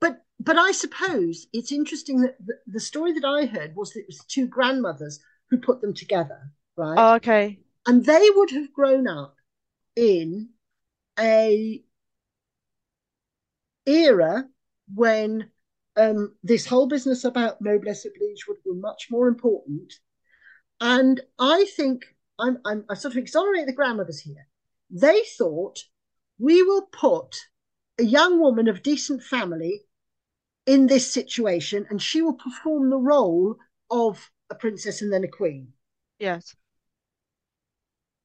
But but I suppose it's interesting that the, the story that I heard was that it was two grandmothers who put them together, right? Oh, okay. And they would have grown up in a era when um, this whole business about noblesse oblige would be much more important. And I think I'm, I'm I sort of exonerate the grandmothers here. They thought we will put a young woman of decent family in this situation, and she will perform the role of a princess and then a queen. Yes.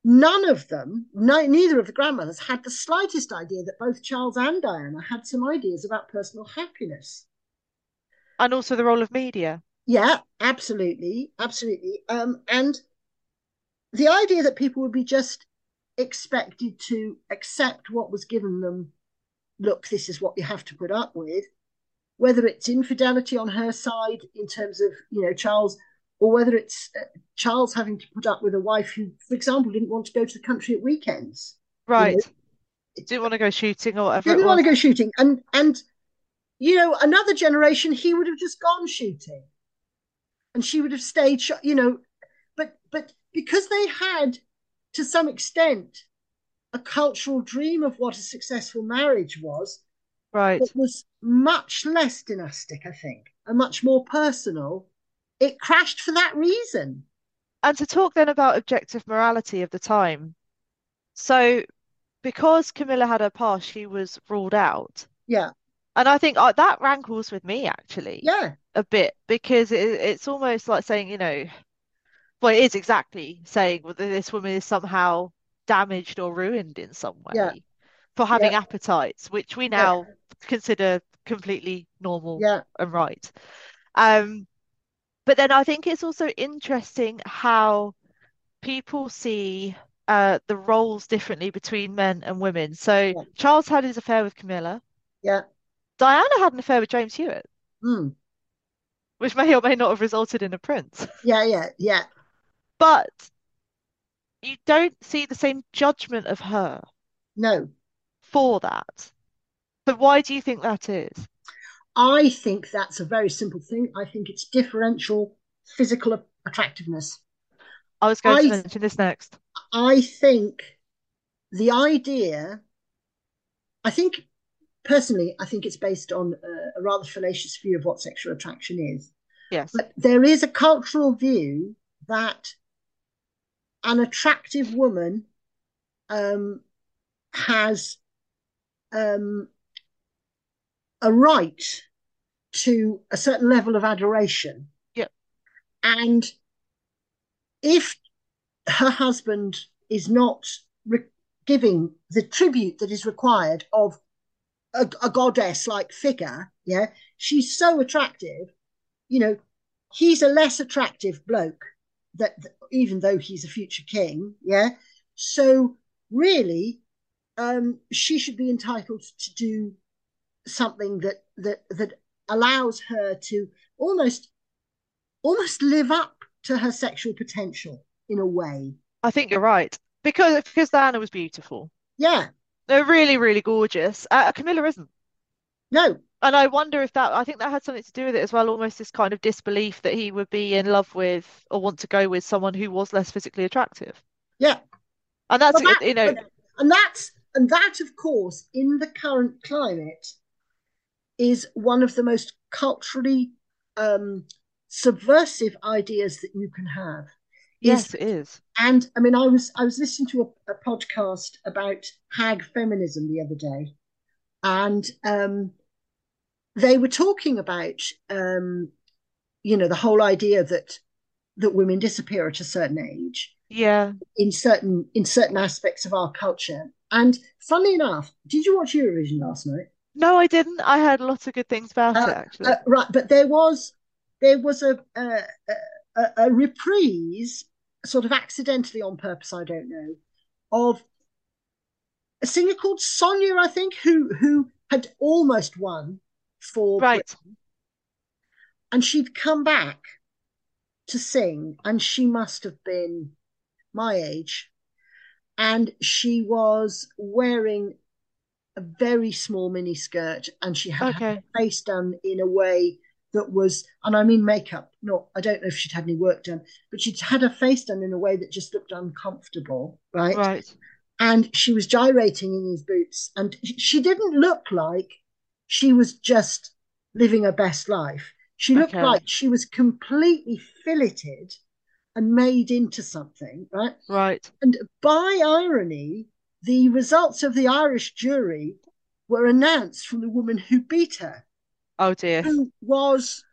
None of them, no, neither of the grandmothers, had the slightest idea that both Charles and Diana had some ideas about personal happiness and also the role of media. Yeah, absolutely, absolutely. Um, and the idea that people would be just expected to accept what was given them. Look, this is what you have to put up with. Whether it's infidelity on her side in terms of you know Charles, or whether it's uh, Charles having to put up with a wife who, for example, didn't want to go to the country at weekends. Right. You know? Didn't want to go shooting or whatever. Didn't want to go shooting, and and you know, another generation, he would have just gone shooting, and she would have stayed. You know, but but because they had, to some extent, a cultural dream of what a successful marriage was, right? It was much less dynastic, I think, and much more personal. It crashed for that reason. And to talk then about objective morality of the time, so because Camilla had her past, she was ruled out. Yeah. And I think uh, that rankles with me actually. Yeah. A bit because it, it's almost like saying, you know, well, it is exactly saying well, this woman is somehow damaged or ruined in some way yeah. for having yeah. appetites, which we now yeah. consider completely normal yeah. and right. Um, But then I think it's also interesting how people see uh, the roles differently between men and women. So Charles had his affair with Camilla. yeah, Diana had an affair with James Hewitt, mm, which may or may not have resulted in a prince. yeah, yeah, yeah. But you don't see the same judgment of her No, for that. So why do you think that is? I think that's a very simple thing. I think it's differential physical attractiveness. I was going to mention this next. I think the idea. I think personally, I think it's based on a, a rather fallacious view of what sexual attraction is. Yes. But there is a cultural view that an attractive woman um, has um, a right to a certain level of adoration. Yep. And if her husband is not re- giving the tribute that is required of a, a goddess like figure, yeah, she's so attractive, you know, he's a less attractive bloke that, that even though he's a future king, yeah. So really, um, she should be entitled to do something that that that allows her to almost almost live up to her sexual potential in a way. I think you're right. Because because Diana was beautiful. Yeah, They're really, really gorgeous. Uh, Camilla isn't. no, And I wonder if that, I think that had something to do with it as well, almost this kind of disbelief that he would be in love with or want to go with someone who was less physically attractive. yeah. And that's, Well, that, you know, and that's and that, of course, in the current climate, is one of the most culturally um, subversive ideas that you can have. Yes, it is. and I mean, I was I was listening to a, a podcast about hag feminism the other day, and um, they were talking about um, you know the whole idea that that women disappear at a certain age Yeah. in certain in certain aspects of our culture. And funnily enough, did you watch Eurovision last night? No, I didn't. I heard lots of good things about it, Uh, uh, actually. right, but there was there was a, a a a reprise, sort of accidentally on purpose, I don't know, of a singer called Sonia, I think, who who had almost won for Right. Britain, and she'd come back to sing, and she must have been my age, and she was wearing a very small mini skirt, and she had her face done in a way that was, and I mean makeup. Not, I don't know if she'd had any work done, but she'd had her face done in a way that just looked uncomfortable, right? Right. and she was gyrating in these boots and she didn't look like she was just living her best life she looked like she was completely filleted and made into something right Right. and by irony the results of the irish jury were announced from the woman who beat her Oh dear. who was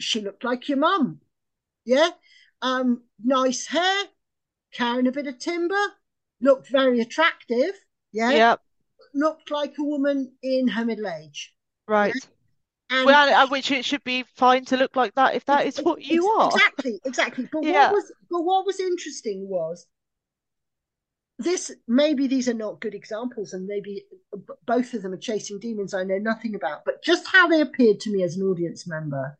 she looked like your mum yeah um nice hair carrying a bit of timber looked very attractive yeah Yep. looked like a woman in her middle age. Yeah. Right. And Well, which it should be fine to look like that if that is what you are. exactly, exactly. But what was but what was interesting was this maybe these are not good examples and maybe both of them are chasing demons I know nothing about, but just how they appeared to me as an audience member,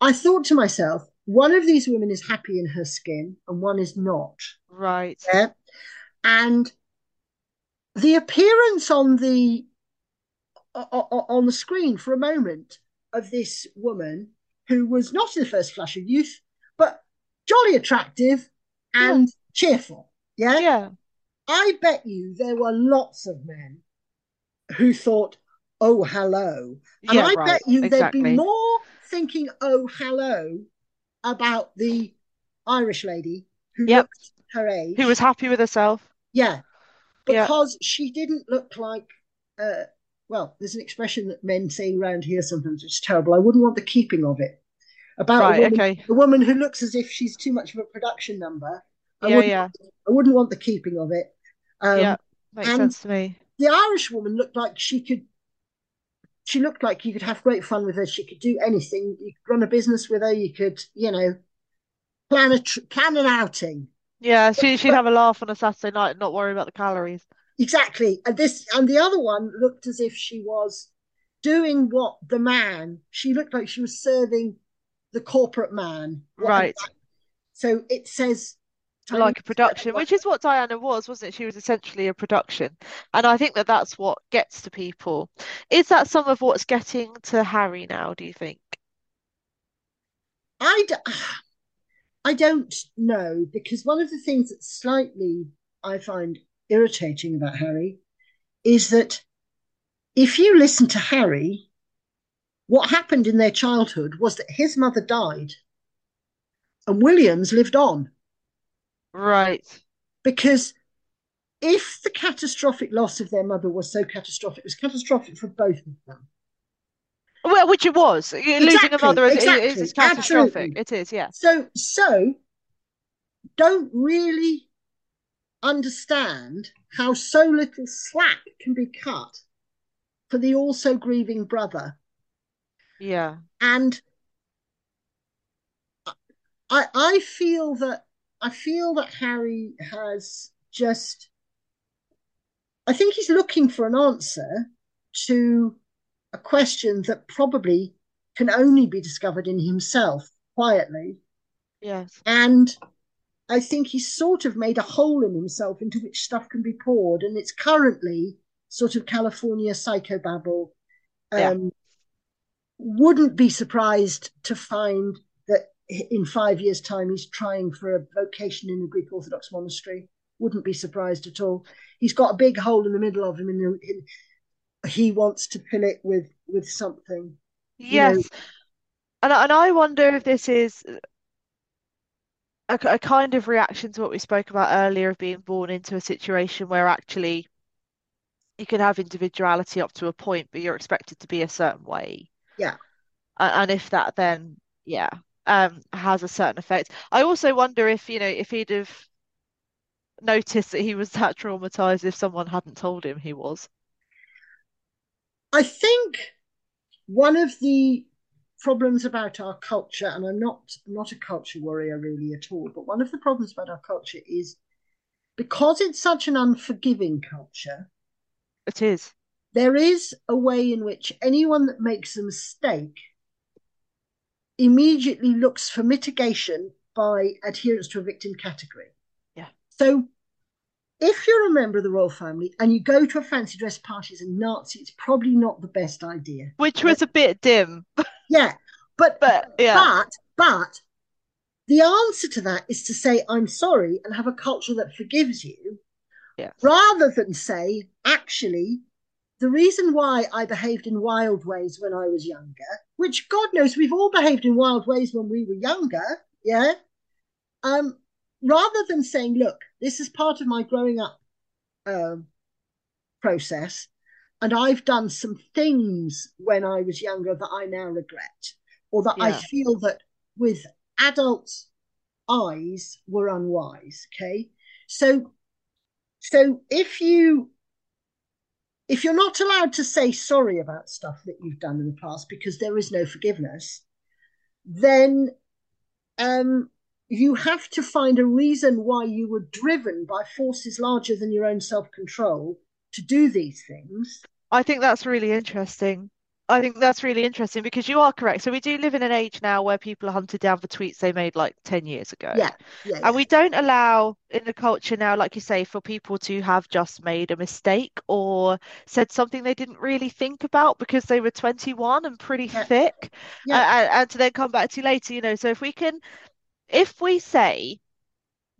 I thought to myself, one of these women is happy in her skin and one is not. Right. Yeah. And the appearance on the on the screen for a moment of this woman who was not in the first flush of youth, but jolly attractive Yeah. and cheerful. Yeah. Yeah. I bet you there were lots of men who thought, oh, hello. And Yeah, I right. bet you there'd be more thinking, oh, hello, about the Irish lady who Yep. looked her age. Who was happy with herself. Yeah, because she didn't look like uh well there's an expression that men say around here sometimes which is terrible i wouldn't want the keeping of it about a woman Okay. a woman who looks as if she's too much of a production number i Yeah. wouldn't Yeah. i wouldn't want the keeping of it um Yeah. Makes sense to me. the irish woman looked like she could she looked like you could have great fun with her. She could do anything. You could run a business with her. You could, you know, plan a tr- plan an outing. Yeah, she she'd have a laugh on a Saturday night and not worry about the calories. Exactly. And this and the other one looked as if she was doing what the man. She looked like she was serving the corporate man. Right. So it says like a production, which is what Diana was, wasn't it? She was essentially a production. And I think that that's what gets to people. Is that some of what's getting to Harry now, do you think? I, d- I don't know, because one of the things that slightly I find irritating about Harry is that if you listen to Harry, what happened in their childhood was that his mother died and Williams lived on. Right. Because if the catastrophic loss of their mother was so catastrophic, it was catastrophic for both of them. Well, which it was. Exactly, Losing a mother is, exactly, is, is catastrophic. Absolutely. It is, yeah. So, so don't really understand how so little slack can be cut for the also grieving brother. Yeah. And I I feel that I feel that Harry has just I think he's looking for an answer to a question that probably can only be discovered in himself quietly. Yes. And I think he's sort of made a hole in himself into which stuff can be poured. And it's currently sort of California psychobabble. Um, yeah. Wouldn't be surprised to find in five years' time he's trying for a vocation in a Greek Orthodox monastery. Wouldn't be surprised at all. He's got a big hole in the middle of him, and he wants to fill it with with something. Yes, you know. and and I wonder if this is a, a kind of reaction to what we spoke about earlier of being born into a situation where actually you can have individuality up to a point, but you're expected to be a certain way. Yeah. And, and if that then, yeah, um, has a certain effect. I also wonder if, you know, if he'd have noticed that he was that traumatized if someone hadn't told him he was. I think one of the problems about our culture, and I'm not I'm not a culture warrior really at all, but one of the problems about our culture is because it's such an unforgiving culture. It is. There is a way in which anyone that makes a mistake immediately looks for mitigation by adherence to a victim category. Yeah. So if you're a member of the royal family and you go to a fancy dress party as a Nazi, it's probably not the best idea. Which was a bit dim. yeah. But but yeah. but but the answer to that is to say I'm sorry and have a culture that forgives you. Yes. Rather than say, actually, the reason why I behaved in wild ways when I was younger, which God knows we've all behaved in wild ways when we were younger, yeah. Um, rather than saying, look, this is part of my growing up um, process, and I've done some things when I was younger that I now regret, or that yeah. I feel that with adults' eyes were unwise. Okay, so so if you if you're not allowed to say sorry about stuff that you've done in the past because there is no forgiveness, then um, you have to find a reason why you were driven by forces larger than your own self control to do these things. I think that's really interesting. I think that's really interesting because you are correct. So we do live in an age now where people are hunted down for tweets they made like 10 years ago. Yeah. yeah and yeah. we don't allow in the culture now, like you say, for people to have just made a mistake or said something they didn't really think about because they were 21 and pretty yeah. thick yeah. And, and to then come back to later, you know. So if we can if we say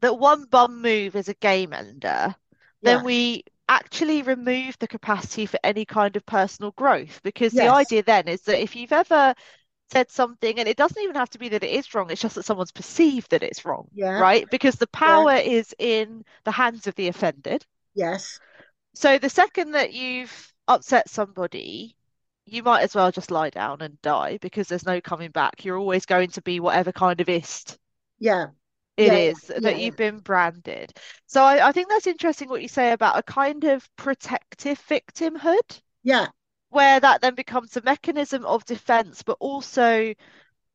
that one bum move is a game ender, then we actually remove the capacity for any kind of personal growth because yes. the idea then is that if you've ever said something and it doesn't even have to be that it is wrong it's just that someone's perceived that it's wrong yeah. right because the power yeah. is in the hands of the offended yes so the second that you've upset somebody you might as well just lie down and die because there's no coming back you're always going to be whatever kind of ist yeah. It yeah, is yeah, that yeah. you've been branded. So I, I think that's interesting what you say about a kind of protective victimhood. Yeah. where that then becomes a mechanism of defense, but also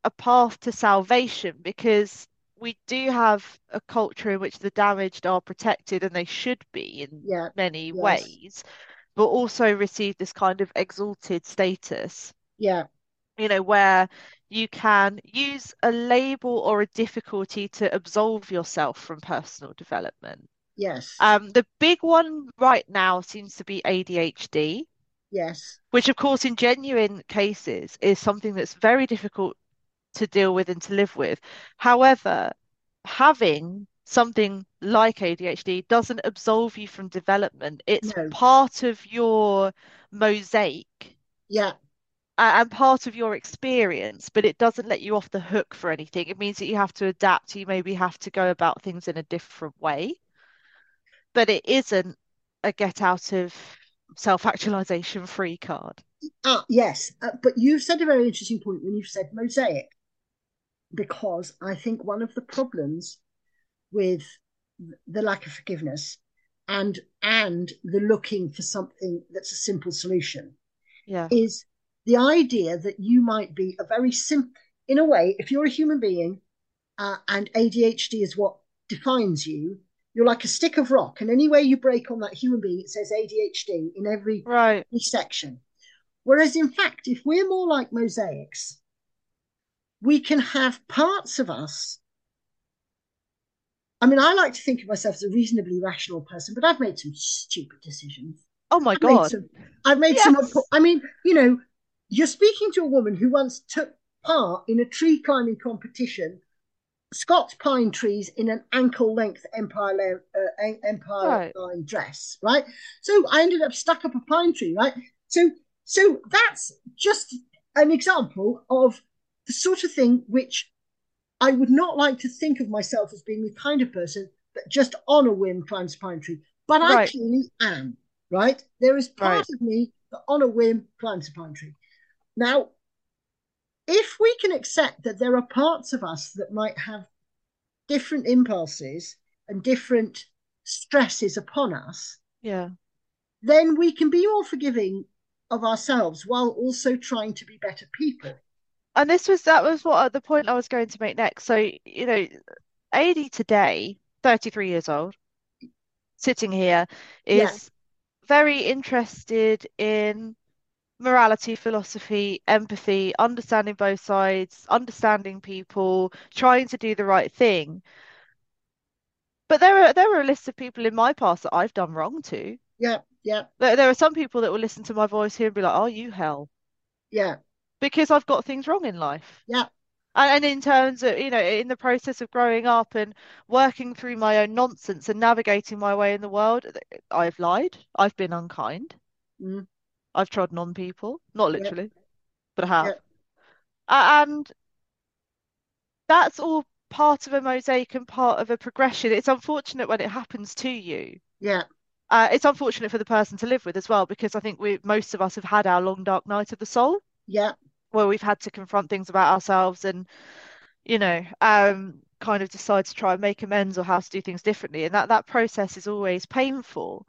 a path to salvation because we do have a culture in which the damaged are protected and they should be in Yeah. many Yes. ways, but also receive this kind of exalted status, Yeah. you know, where you can use a label or a difficulty to absolve yourself from personal development. Yes. Um, the big one right now seems to be ADHD, Yes. which, of course, in genuine cases is something that's very difficult to deal with and to live with. However, having something like ADHD doesn't absolve you from development. It's No. part of your mosaic Yeah. And part of your experience, but it doesn't let you off the hook for anything. It means that you have to adapt. You maybe have to go about things in a different way, but it isn't a get out of self-actualization free card. Ah, yes. Uh, but you've said a very interesting point when you've said mosaic, because I think one of the problems with the lack of forgiveness and and the looking for something that's a simple solution Yeah. is the idea that you might be a very simple, in a way, if you're a human being uh, and ADHD is what defines you, you're like a stick of rock, and any way you break on that human being, it says ADHD in every, Right. section. Whereas, in fact, if we're more like mosaics, we can have parts of us. I mean, I like to think of myself as a reasonably rational person, but I've made some stupid decisions. Oh my I've made God. some. I've made some. I mean, you know, you're speaking to a woman who once took part in a tree climbing competition, Scots pine trees in an ankle length empire uh, empire Right. line dress, right? So I ended up stuck up a pine tree, right? So so that's just an example of the sort of thing which I would not like to think of myself as being the kind of person that just on a whim climbs a pine tree, but I clearly am, right? There is part Right. of me that on a whim climbs a pine tree. Now, if we can accept that there are parts of us that might have different impulses and different stresses upon us, Yeah. then we can be more forgiving of ourselves while also trying to be better people. And this was that was what the point I was going to make next. So, you know, AD today, 33 years old, sitting here, is Yeah. very interested in morality, philosophy, empathy, understanding both sides, understanding people, trying to do the right thing. But there are there are a list of people in my past that I've done wrong to. Yeah, yeah, There, there are some people that will listen to my voice here and be like, "Oh, you hell," yeah, because I've got things wrong in life. yeah, And, and in terms of, you know, in the process of growing up and working through my own nonsense and navigating my way in the world, I've lied, I've been unkind, mm, I've trodden on people, not literally, but I have. A- And that's all part of a mosaic and part of a progression. It's unfortunate when it happens to you. yeah, Uh, it's unfortunate for the person to live with as well, because I think we most of us have had our long dark night of the soul, yeah, where we've had to confront things about ourselves and, you know, um, kind of decide to try and make amends or how to do things differently. And that that process is always painful.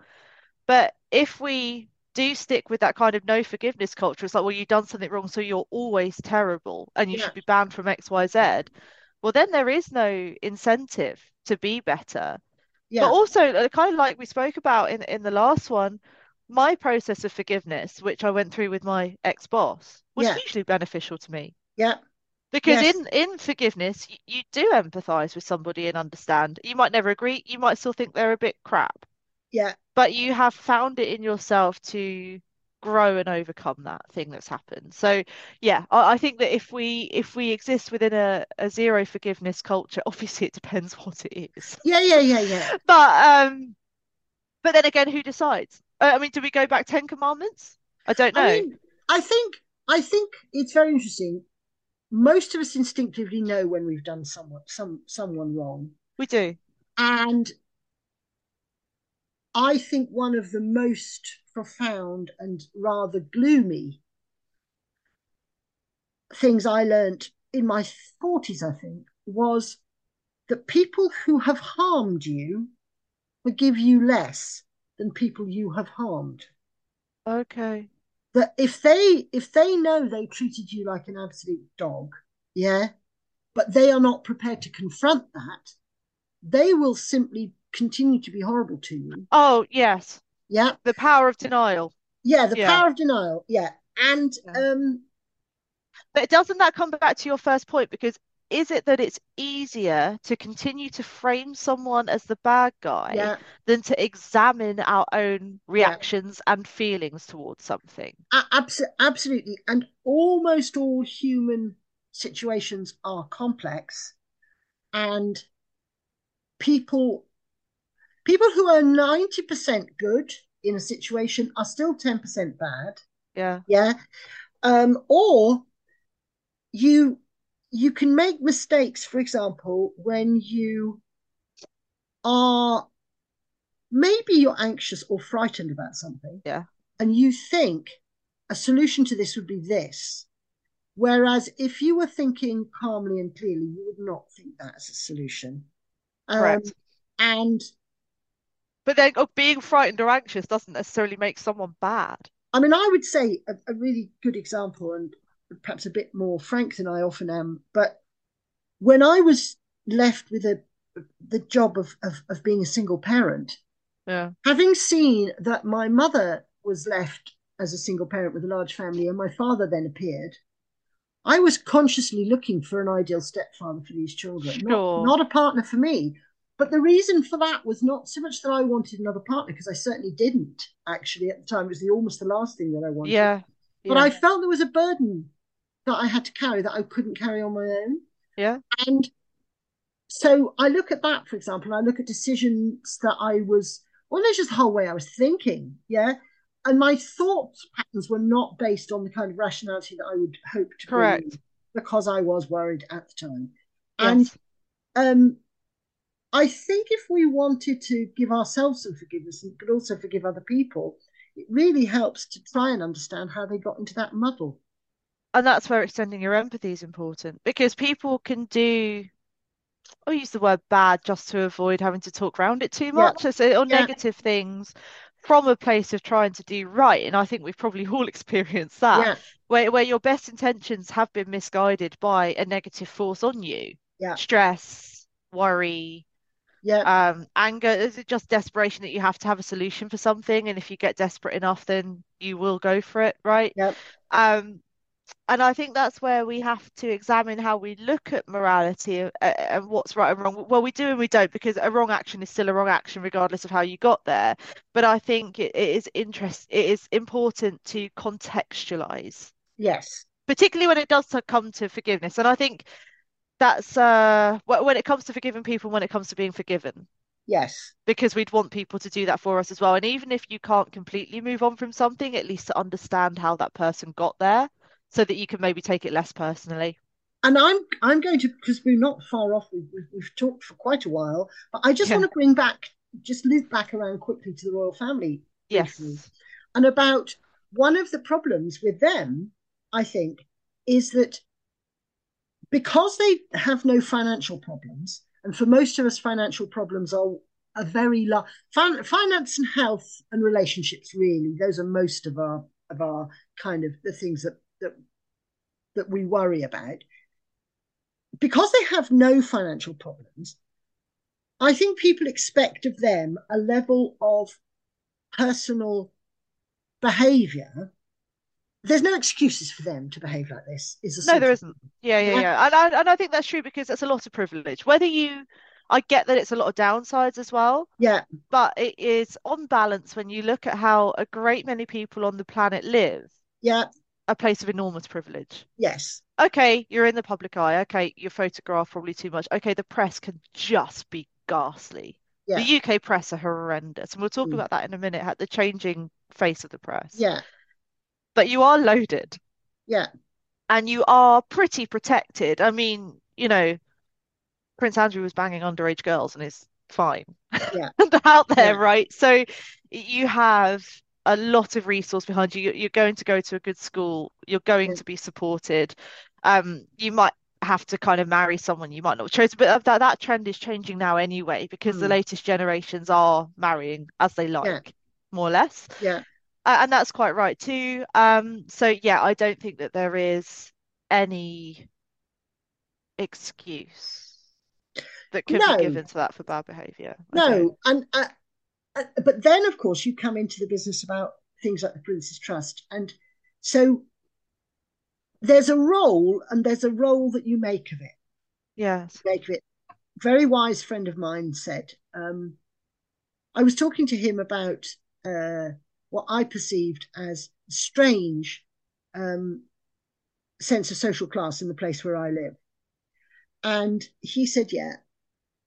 But if we do stick with that kind of no forgiveness culture, it's like, well, you've done something wrong, so you're always terrible and you yeah, should be banned from X, Y, Z. Well, then there is no incentive to be better. But also, uh, kind of like we spoke about in in the last one, my process of forgiveness, which I went through with my ex-boss, was yeah, hugely beneficial to me. yeah, Because yes, in in forgiveness, you, you do empathize with somebody and understand. You might never agree, you might still think they're a bit crap, yeah, but you have found it in yourself to grow and overcome that thing that's happened. So yeah, I, I think that if we if we exist within a, a zero forgiveness culture, obviously it depends what it is. yeah, yeah, yeah, yeah. But um, but then again, who decides? Uh, I mean, do we go back Ten Commandments? I don't I know. mean, I think I think it's very interesting. Most of us instinctively know when we've done someone some someone wrong, We do. and I think one of the most profound and rather gloomy things I learnt in my 40s, I think, was that people who have harmed you forgive you less than people you have harmed. Okay. that if they if they know they treated you like an absolute dog, yeah, but they are not prepared to confront that, they will simply continue to be horrible to you. Oh, yes. Yeah. The power of denial. Yeah, the yeah. power of denial. Yeah. And yeah. um but doesn't that come back to your first point? Because is it that it's easier to continue to frame someone as the bad guy yeah. than to examine our own reactions yeah. and feelings towards something? Abs- absolutely. And almost all human situations are complex. And people people who are 90% good in a situation are still 10% bad. Yeah. Yeah. Um, or you you can make mistakes, for example, when you are maybe you're anxious or frightened about something. Yeah. And you think a solution to this would be this. Whereas if you were thinking calmly and clearly, you would not think that as a solution. Correct. Um, and but then oh, being frightened or anxious doesn't necessarily make someone bad. I mean, I would say a, a really good example, and perhaps a bit more frank than I often am. But when I was left with a the job of, of, of being a single parent, yeah. having seen that my mother was left as a single parent with a large family and my father then appeared, I was consciously looking for an ideal stepfather for these children, sure. not, not a partner for me. But the reason for that was not so much that I wanted another partner, because I certainly didn't actually at the time. It was the, almost the last thing that I wanted. Yeah. But yeah. I felt there was a burden that I had to carry that I couldn't carry on my own. Yeah. And so I look at that, for example, I look at decisions that I was, well, there's just the whole way I was thinking. Yeah. And my thought patterns were not based on the kind of rationality that I would hope to correct because I was worried at the time. Yes. And um, I think if we wanted to give ourselves some forgiveness and could also forgive other people, it really helps to try and understand how they got into that muddle and that's where extending your empathy is important because people can do I'll use the word bad just to avoid having to talk around it too much yeah. so, or yeah. negative things from a place of trying to do right and I think we've probably all experienced that yeah. where, where your best intentions have been misguided by a negative force on you yeah. stress worry yeah um anger is it just desperation that you have to have a solution for something and if you get desperate enough then you will go for it right yeah um and I think that's where we have to examine how we look at morality and, and, what's right and wrong. Well, we do and we don't because a wrong action is still a wrong action regardless of how you got there. But I think it, it is interest. It is important to contextualize. Yes. Particularly when it does come to forgiveness, and I think that's uh when it comes to forgiving people, when it comes to being forgiven. Yes. Because we'd want people to do that for us as well. And even if you can't completely move on from something, at least to understand how that person got there so that you can maybe take it less personally. And I'm I'm going to because we're not far off. We've, we've talked for quite a while, but I just yeah. want to bring back, just loop back around quickly to the royal family. Yes, and about one of the problems with them, I think, is that because they have no financial problems, and for most of us, financial problems are a very large fin- finance and health and relationships. Really, those are most of our of our kind of the things that that that we worry about because they have no financial problems i think people expect of them a level of personal behavior there's no excuses for them to behave like this is no there isn't yeah yeah yeah, yeah. And, I, and i think that's true because it's a lot of privilege whether you I get that it's a lot of downsides as well. Yeah. But it is on balance when you look at how a great many people on the planet live. Yeah a place of enormous privilege. Yes. Okay, you're in the public eye. Okay, your photograph probably too much. Okay, the press can just be ghastly. Yeah. The UK press are horrendous, and we'll talk mm. about that in a minute. At the changing face of the press. Yeah. But you are loaded. Yeah. And you are pretty protected. I mean, you know, Prince Andrew was banging underage girls and is fine. Yeah. out there, yeah. right? So you have a lot of resource behind you. You're going to go to a good school. You're going to be supported. Um, you might have to kind of marry someone you might not choose, but that that trend is changing now anyway because mm. the latest generations are marrying as they like, yeah. more or less. Yeah. And that's quite right too. Um, so yeah, I don't think that there is any excuse that could be No, given to that for bad don't. no, and uh, uh, but then of course you come into the business about things like the Prince's Trust, and so there's a role, and there's a role that you make of it. Yes. Make of it. Very wise friend of mine said. Um, I was talking to him about uh, what I perceived as strange um, sense of social class in the place where I live. And he said, yeah,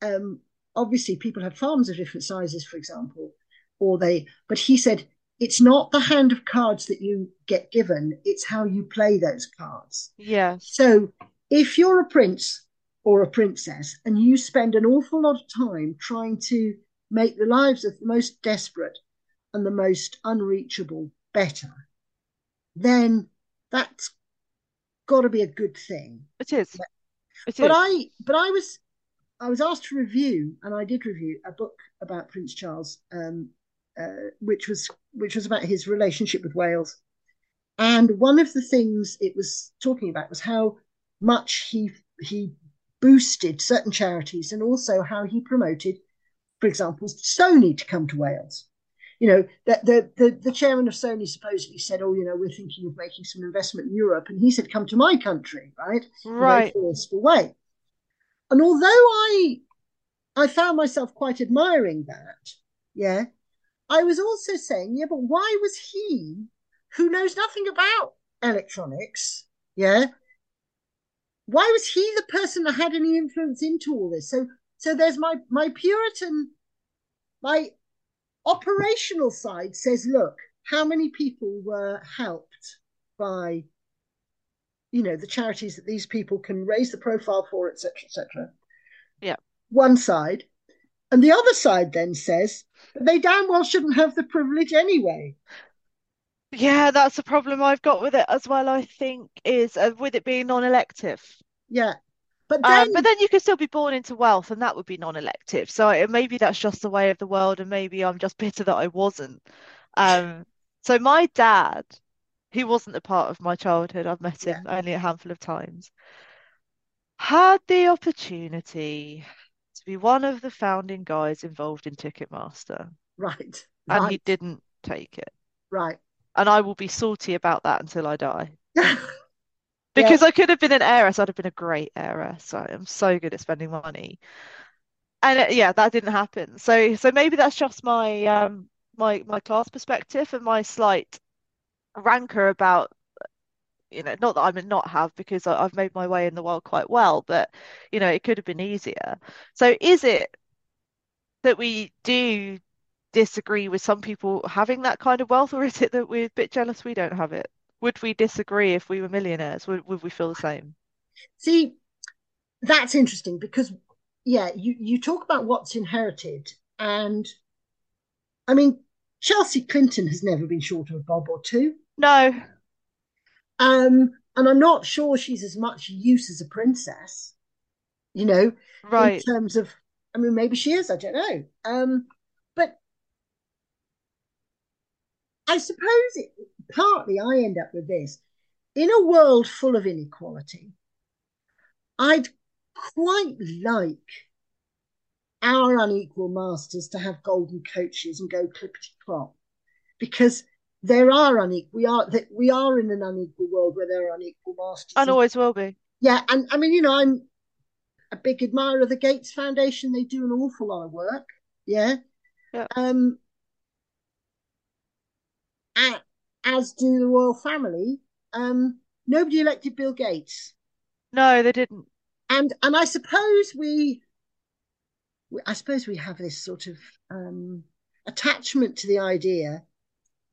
um, obviously people have farms of different sizes, for example, or they, but he said, it's not the hand of cards that you get given, it's how you play those cards. Yeah. So if you're a prince or a princess and you spend an awful lot of time trying to make the lives of the most desperate and the most unreachable better, then that's got to be a good thing. It is. It But is. I, but I was, I was asked to review, and I did review a book about Prince Charles, um, uh, which was which was about his relationship with Wales. And one of the things it was talking about was how much he he boosted certain charities, and also how he promoted, for example, Sony to come to Wales. You know, that the, the the chairman of Sony supposedly said, "Oh, you know, we're thinking of making some investment in Europe," and he said, "Come to my country, right?" In a Right. forceful way. And although I I found myself quite admiring that, yeah, I was also saying, yeah, but why was he, who knows nothing about electronics, yeah, why was he the person that had any influence into all this? So, so there's my my Puritan, my operational side says, look, how many people were helped by, you know, the charities that these people can raise the profile for, etc., etc. Yeah. One side, and the other side then says they damn well shouldn't have the privilege anyway. Yeah, that's a problem I've got with it as well, I think, is uh, with it being non-elective. Yeah, but then Um, but then you could still be born into wealth, and that would be non-elective. So maybe that's just the way of the world, and maybe I'm just bitter that I wasn't. Um, so my dad, who wasn't a part of my childhood, I've met yeah, him only a handful of times, had the opportunity to be one of the founding guys involved in Ticketmaster, right, and he didn't take it. right. And I will be salty about that until I die. yeah, Because I could have been an heiress, I'd have been a great heiress. I am so good at spending money. And uh, yeah, that didn't happen. So so maybe that's just my um my my class perspective and my slight rancor about, you know, not that I may not have because I, I've made my way in the world quite well, but you know, it could have been easier. So is it that we do disagree with some people having that kind of wealth, or is it that we're a bit jealous we don't have it? Would we disagree if we were millionaires? Would would we feel the same? See, that's interesting because, yeah, you you talk about what's inherited, and I mean, Chelsea Clinton has never been short of a bob or two. No, Um, and I'm not sure she's as much use as a princess, you know, right. in terms of, I mean, maybe she is, I don't know. Um, but I suppose it partly I end up with this. In a world full of inequality, I'd quite like our unequal masters to have golden coaches and go clippity clop because there are unequal we are that we are in an unequal world where there are unequal masters And and always will be. yeah and i mean you know i'm a big admirer of the gates foundation they do an awful lot of work yeah Yeah. um a- as do the royal family um nobody elected bill gates No, they didn't. and and i suppose we I suppose we have this sort of um, attachment to the idea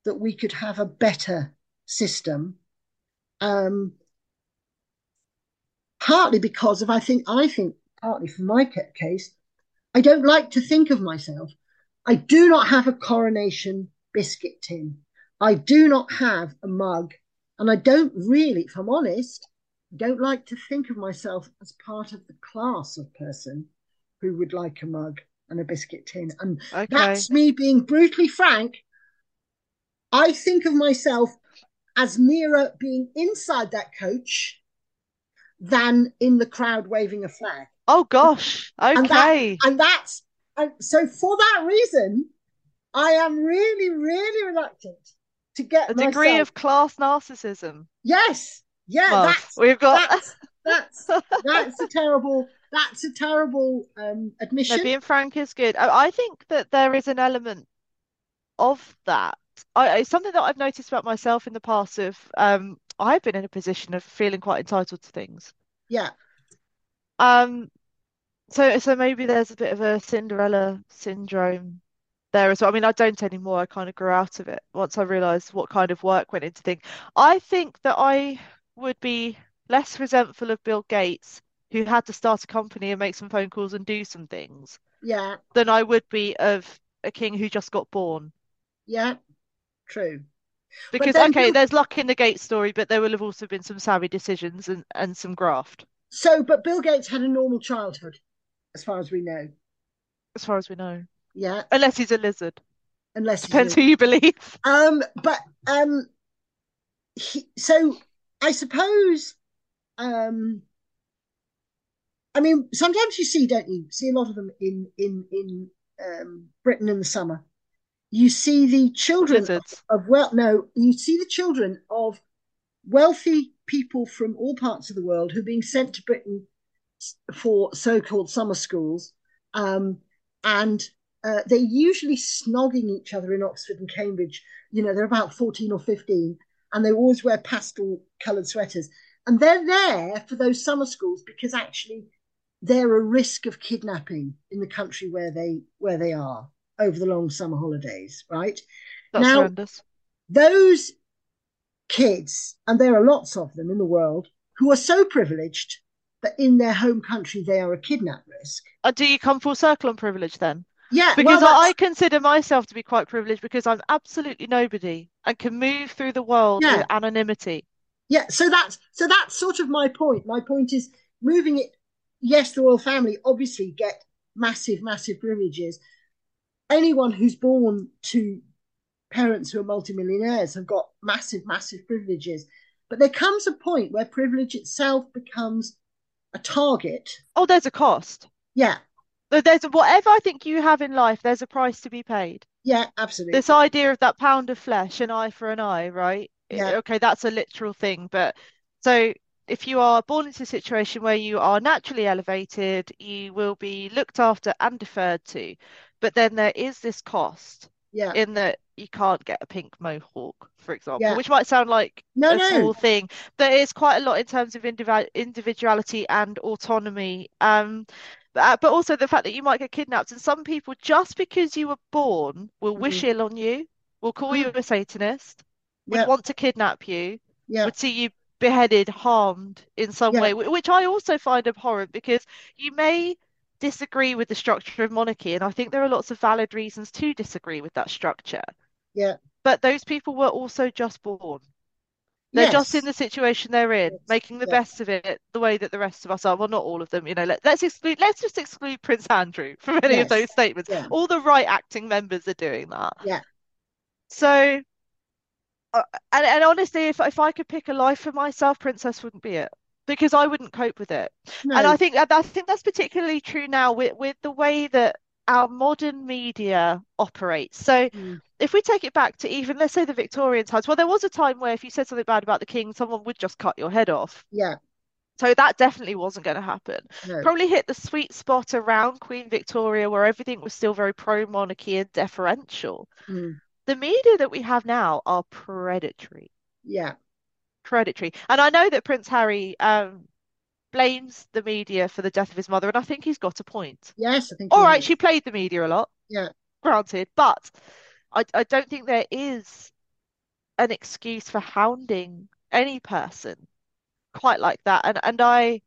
that we could have a better system, um, partly because of I think I think partly for my case, I don't like to think of myself. I do not have a coronation biscuit tin. I do not have a mug, and I don't really, if I'm honest, don't like to think of myself as part of the class of person who would like a mug and a biscuit tin. And Okay. that's me being brutally frank. I think of myself as nearer being inside that coach than in the crowd waving a flag. Oh gosh. And that Okay. and that's and so for that reason, I am really, really reluctant to get A degree myself. of class narcissism. Yes, yeah, Well, that's we've got that's that's that's a terrible that's a terrible um no, admission. being frank is good. I, I think that there is an element of that. I, it's something that I've noticed about myself in the past of um I've been in a position of feeling quite entitled to things. Yeah, Um so so maybe there's a bit of a Cinderella syndrome there as well. I mean, I don't anymore. I kind of grew out of it once I realized what kind of work went into things. I think that I would be less resentful of Bill Gates, who had to start a company and make some phone calls and do some things, yeah, than I would be of a king who just got born. yeah, true. Because, okay, Bill, there's luck in the Gates story, but there will have also been some savvy decisions and, and some graft, so but Bill Gates had a normal childhood, as far as we know. as far as we know. Yeah, Unless he's a lizard. unless he's Depends a who you believe. um, but um, he, so I suppose um, I mean sometimes you see, don't you? See a lot of them in in in um Britain in the summer. You see the children Lizards. of well, no, you see the children of wealthy people from all parts of the world who are being sent to Britain for so-called summer schools, um, and uh, they're usually snogging each other in Oxford and Cambridge. You know, they're about fourteen or fifteen, and they always wear pastel-coloured sweaters, and they're there for those summer schools because actually they're a risk of kidnapping in the country where they where they are over the long summer holidays, right? That's Now, horrendous. those kids, and there are lots of them in the world, who are so privileged that in their home country they are a kidnap risk. Uh, do you come full circle on privilege then? Yeah, Because well, I, consider myself to be quite privileged because I'm absolutely nobody and can move through the world yeah, with anonymity. yeah. So that's so that's sort of my point. My point is moving it. Yes, the royal family obviously get massive, massive privileges. Anyone who's born to parents who are multimillionaires have got massive, massive privileges. But there comes a point where privilege itself becomes a target. Oh, there's a cost. Yeah, There's whatever I think you have in life, there's a price to be paid. yeah, absolutely. This idea of that pound of flesh, an eye for an eye, right? Yeah, Okay, that's a literal thing, but so if you are born into a situation where you are naturally elevated, you will be looked after and deferred to, but then there is this cost yeah, in that you can't get a pink mohawk, for example, yeah. which might sound like No, a no. small thing, but it's quite a lot in terms of individual individuality and autonomy. Um, but, uh, but also the fact that you might get kidnapped, and some people, just because you were born, will wish Mm, ill on you, will call you a Satanist, would yeah, want to kidnap you, yeah, would see you beheaded, harmed in some yeah, way, which I also find abhorrent because you may disagree with the structure of monarchy, and I think there are lots of valid reasons to disagree with that structure. yeah. But those people were also just born. They're just in the situation they're in, yes, making the yeah, best of it the way that the rest of us are. Well, not all of them, you know. Let, let's exclude, let's just exclude Prince Andrew from any of those statements. yeah, All the right acting members are doing that. yeah, So, uh, and, and honestly, if if I could pick a life for myself, Princess wouldn't be it because I wouldn't cope with it. And I think I think that's particularly true now with with the way that our modern media operates. So mm, if we take it back to even, let's say, the Victorian times, well, there was a time where if you said something bad about the king, someone would just cut your head off. yeah, So that definitely wasn't going to happen. no, Probably hit the sweet spot around Queen Victoria where everything was still very pro-monarchy and deferential. mm, The media that we have now are predatory, yeah, predatory. And I know that Prince Harry um, blames the media for the death of his mother, and I think he's got a point. yes, I think All right, is. she played the media a lot, Yeah, granted, but I, I don't think there is an excuse for hounding any person quite like that. And and I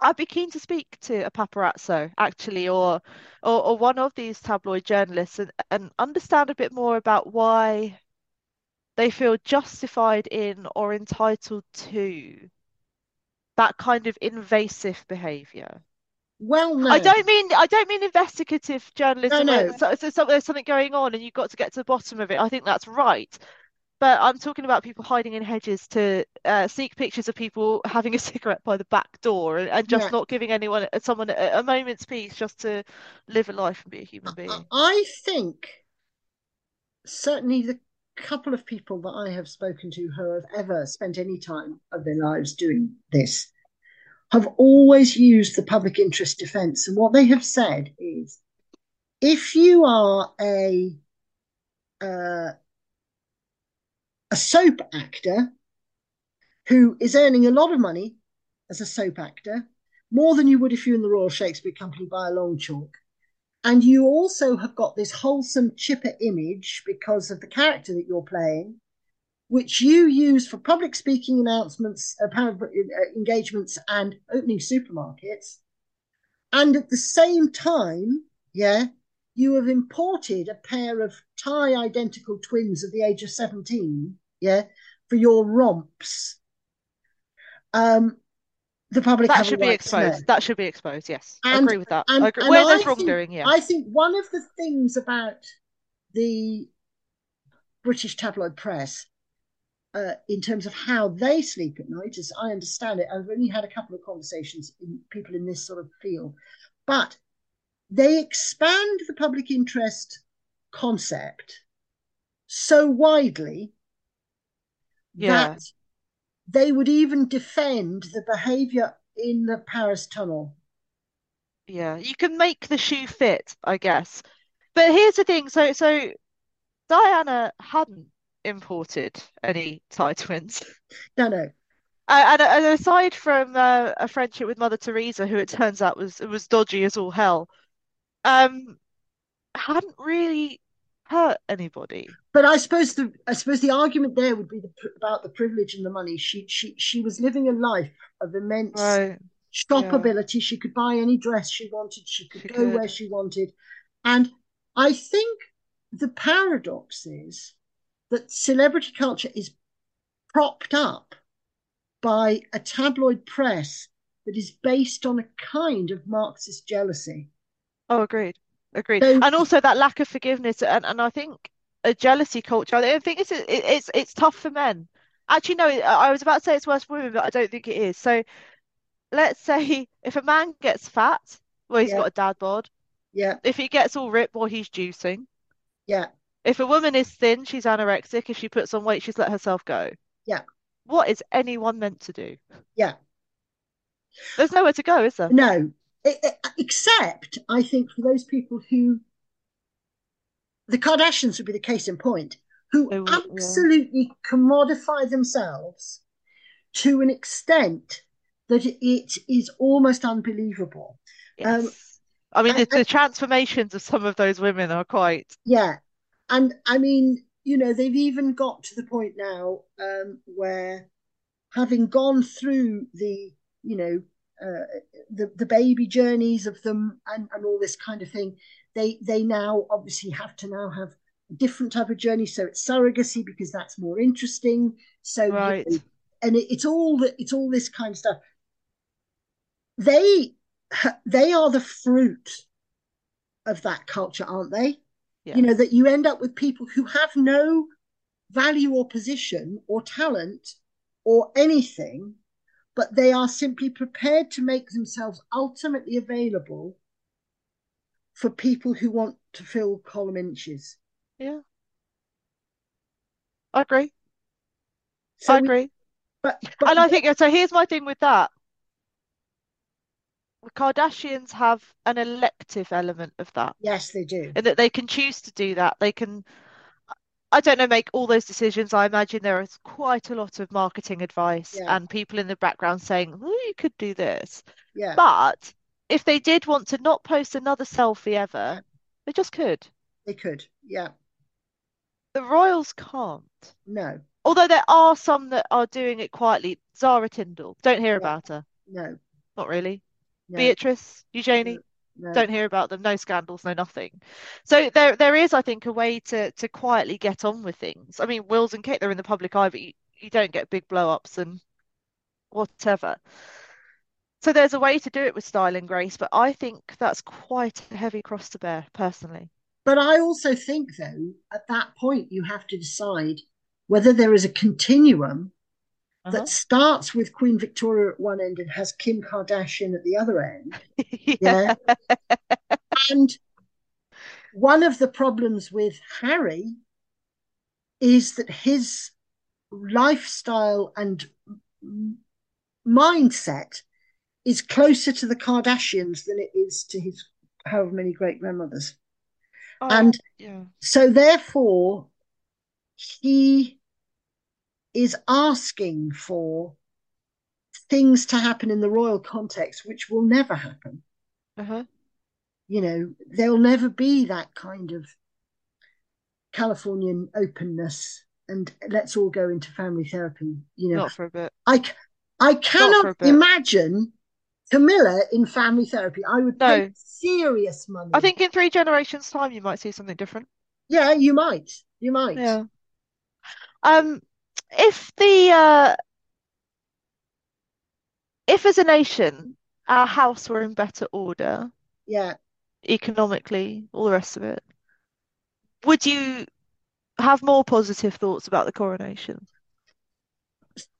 I'd be keen to speak to a paparazzo actually, or or, or one of these tabloid journalists, and, and understand a bit more about why they feel justified in or entitled to that kind of invasive behavior. well I don't mean I don't mean investigative journalism where no, so, so, so there's something going on and you've got to get to the bottom of it. I think that's right. But I'm talking about people hiding in hedges to uh, sneak pictures of people having a cigarette by the back door and, and just yeah. not giving anyone someone a, a moment's peace just to live a life and be a human being. I think certainly the couple of people that I have spoken to who have ever spent any time of their lives doing this have always used the public interest defense. And what they have said is if you are a uh, a soap actor who is earning a lot of money as a soap actor, more than you would if you're in the Royal Shakespeare Company by a long chalk. And you also have got this wholesome, chipper image because of the character that you're playing, which you use for public speaking announcements, uh, engagements, and opening supermarkets. And at the same time, yeah, you have imported a pair of tie identical twins of the age of 17, yeah, for your romps. Um, the public that should be exposed. That should be exposed. Yes, and, I agree with that. And, I agree. Where there's wrongdoing, yeah. I think one of the things about the British tabloid press, uh, in terms of how they sleep at night, as I understand it, I've only had a couple of conversations with people in this sort of field, but they expand the public interest concept so widely yeah. that they would even defend the behavior in the Paris tunnel. Yeah, you can make the shoe fit, I guess. But here's the thing, so so Diana hadn't imported any tie twins. No, no. Uh, and, and, aside from uh, a friendship with Mother Teresa, who it turns out was was dodgy as all hell, um, hadn't really hurt anybody. But I suppose the I suppose the argument there would be the, about the privilege and the money. She she she was living a life of immense right. shoppability. Yeah. She could buy any dress she wanted. She could she go could. where she wanted, and I think the paradox is that celebrity culture is propped up by a tabloid press that is based on a kind of Marxist jealousy. Oh, agreed. Agreed. So, and also that lack of forgiveness and, and I think a jealousy culture. I think it's it's it's tough for men. Actually, no, I was about to say it's worse for women, but I don't think it is. So let's say if a man gets fat, well, he's yeah. got a dad bod. Yeah. If he gets all ripped, well, he's juicing. Yeah. If a woman is thin, she's anorexic. If she puts on weight, she's let herself go. Yeah. What is anyone meant to do? Yeah. There's nowhere to go, is there? No, except I think for those people who the Kardashians would be the case in point, who would, absolutely yeah. commodify themselves to an extent that it is almost unbelievable. Yes. Um, I mean, and, the, the transformations of some of those women are quite. Yeah. And I mean, you know, they've even got to the point now um, where having gone through the, you know, uh, the the baby journeys of them and, and all this kind of thing. They they now obviously have to now have a different type of journey. So it's surrogacy because that's more interesting. So right. You know, and it, it's all that it's all this kind of stuff. They they are the fruit of that culture, aren't they? Yeah. You know that you end up with people who have no value or position or talent or anything but they are simply prepared to make themselves ultimately available for people who want to fill column inches. Yeah. I agree. So I agree. We, but, but and I think so here's my thing with that. The Kardashians have an elective element of that. Yes, they do. And that they can choose to do that. They can I don't know, make all those decisions. I imagine there is quite a lot of marketing advice yeah. and people in the background saying, "Oh, you could do this." Yeah. But if they did want to not post another selfie ever, they just could. They could, yeah. The royals can't. No. Although there are some that are doing it quietly. Zara Tindall, don't hear about her. No. Not really. No. Beatrice, Eugenie. No. Don't hear about them. No scandals, no nothing. So there, there is, I think, a way to to quietly get on with things. I mean, Wills and Kate, they're in the public eye, but you, you don't get big blow ups and whatever. So there's a way to do it with style and grace, but I think that's quite a heavy cross to bear, personally. But I also think, though, at that point, you have to decide whether there is a continuum Uh-huh. that starts with Queen Victoria at one end and has Kim Kardashian at the other end. Yeah. Yeah. And one of the problems with Harry is that his lifestyle and mindset is closer to the Kardashians than it is to his however many great grandmothers. Oh, And yeah. so, therefore, he is asking for things to happen in the royal context, which will never happen. Uh-huh. You know, there'll never be that kind of Californian openness and let's all go into family therapy. You know, Not for a bit. I I cannot imagine Camilla in family therapy. I would pay serious money. I think in three generations' time you might see something different. yeah, you might, you might. Yeah. Um, if the uh if as a nation our house were in better order, Yeah. economically, all the rest of it, would you have more positive thoughts about the coronation?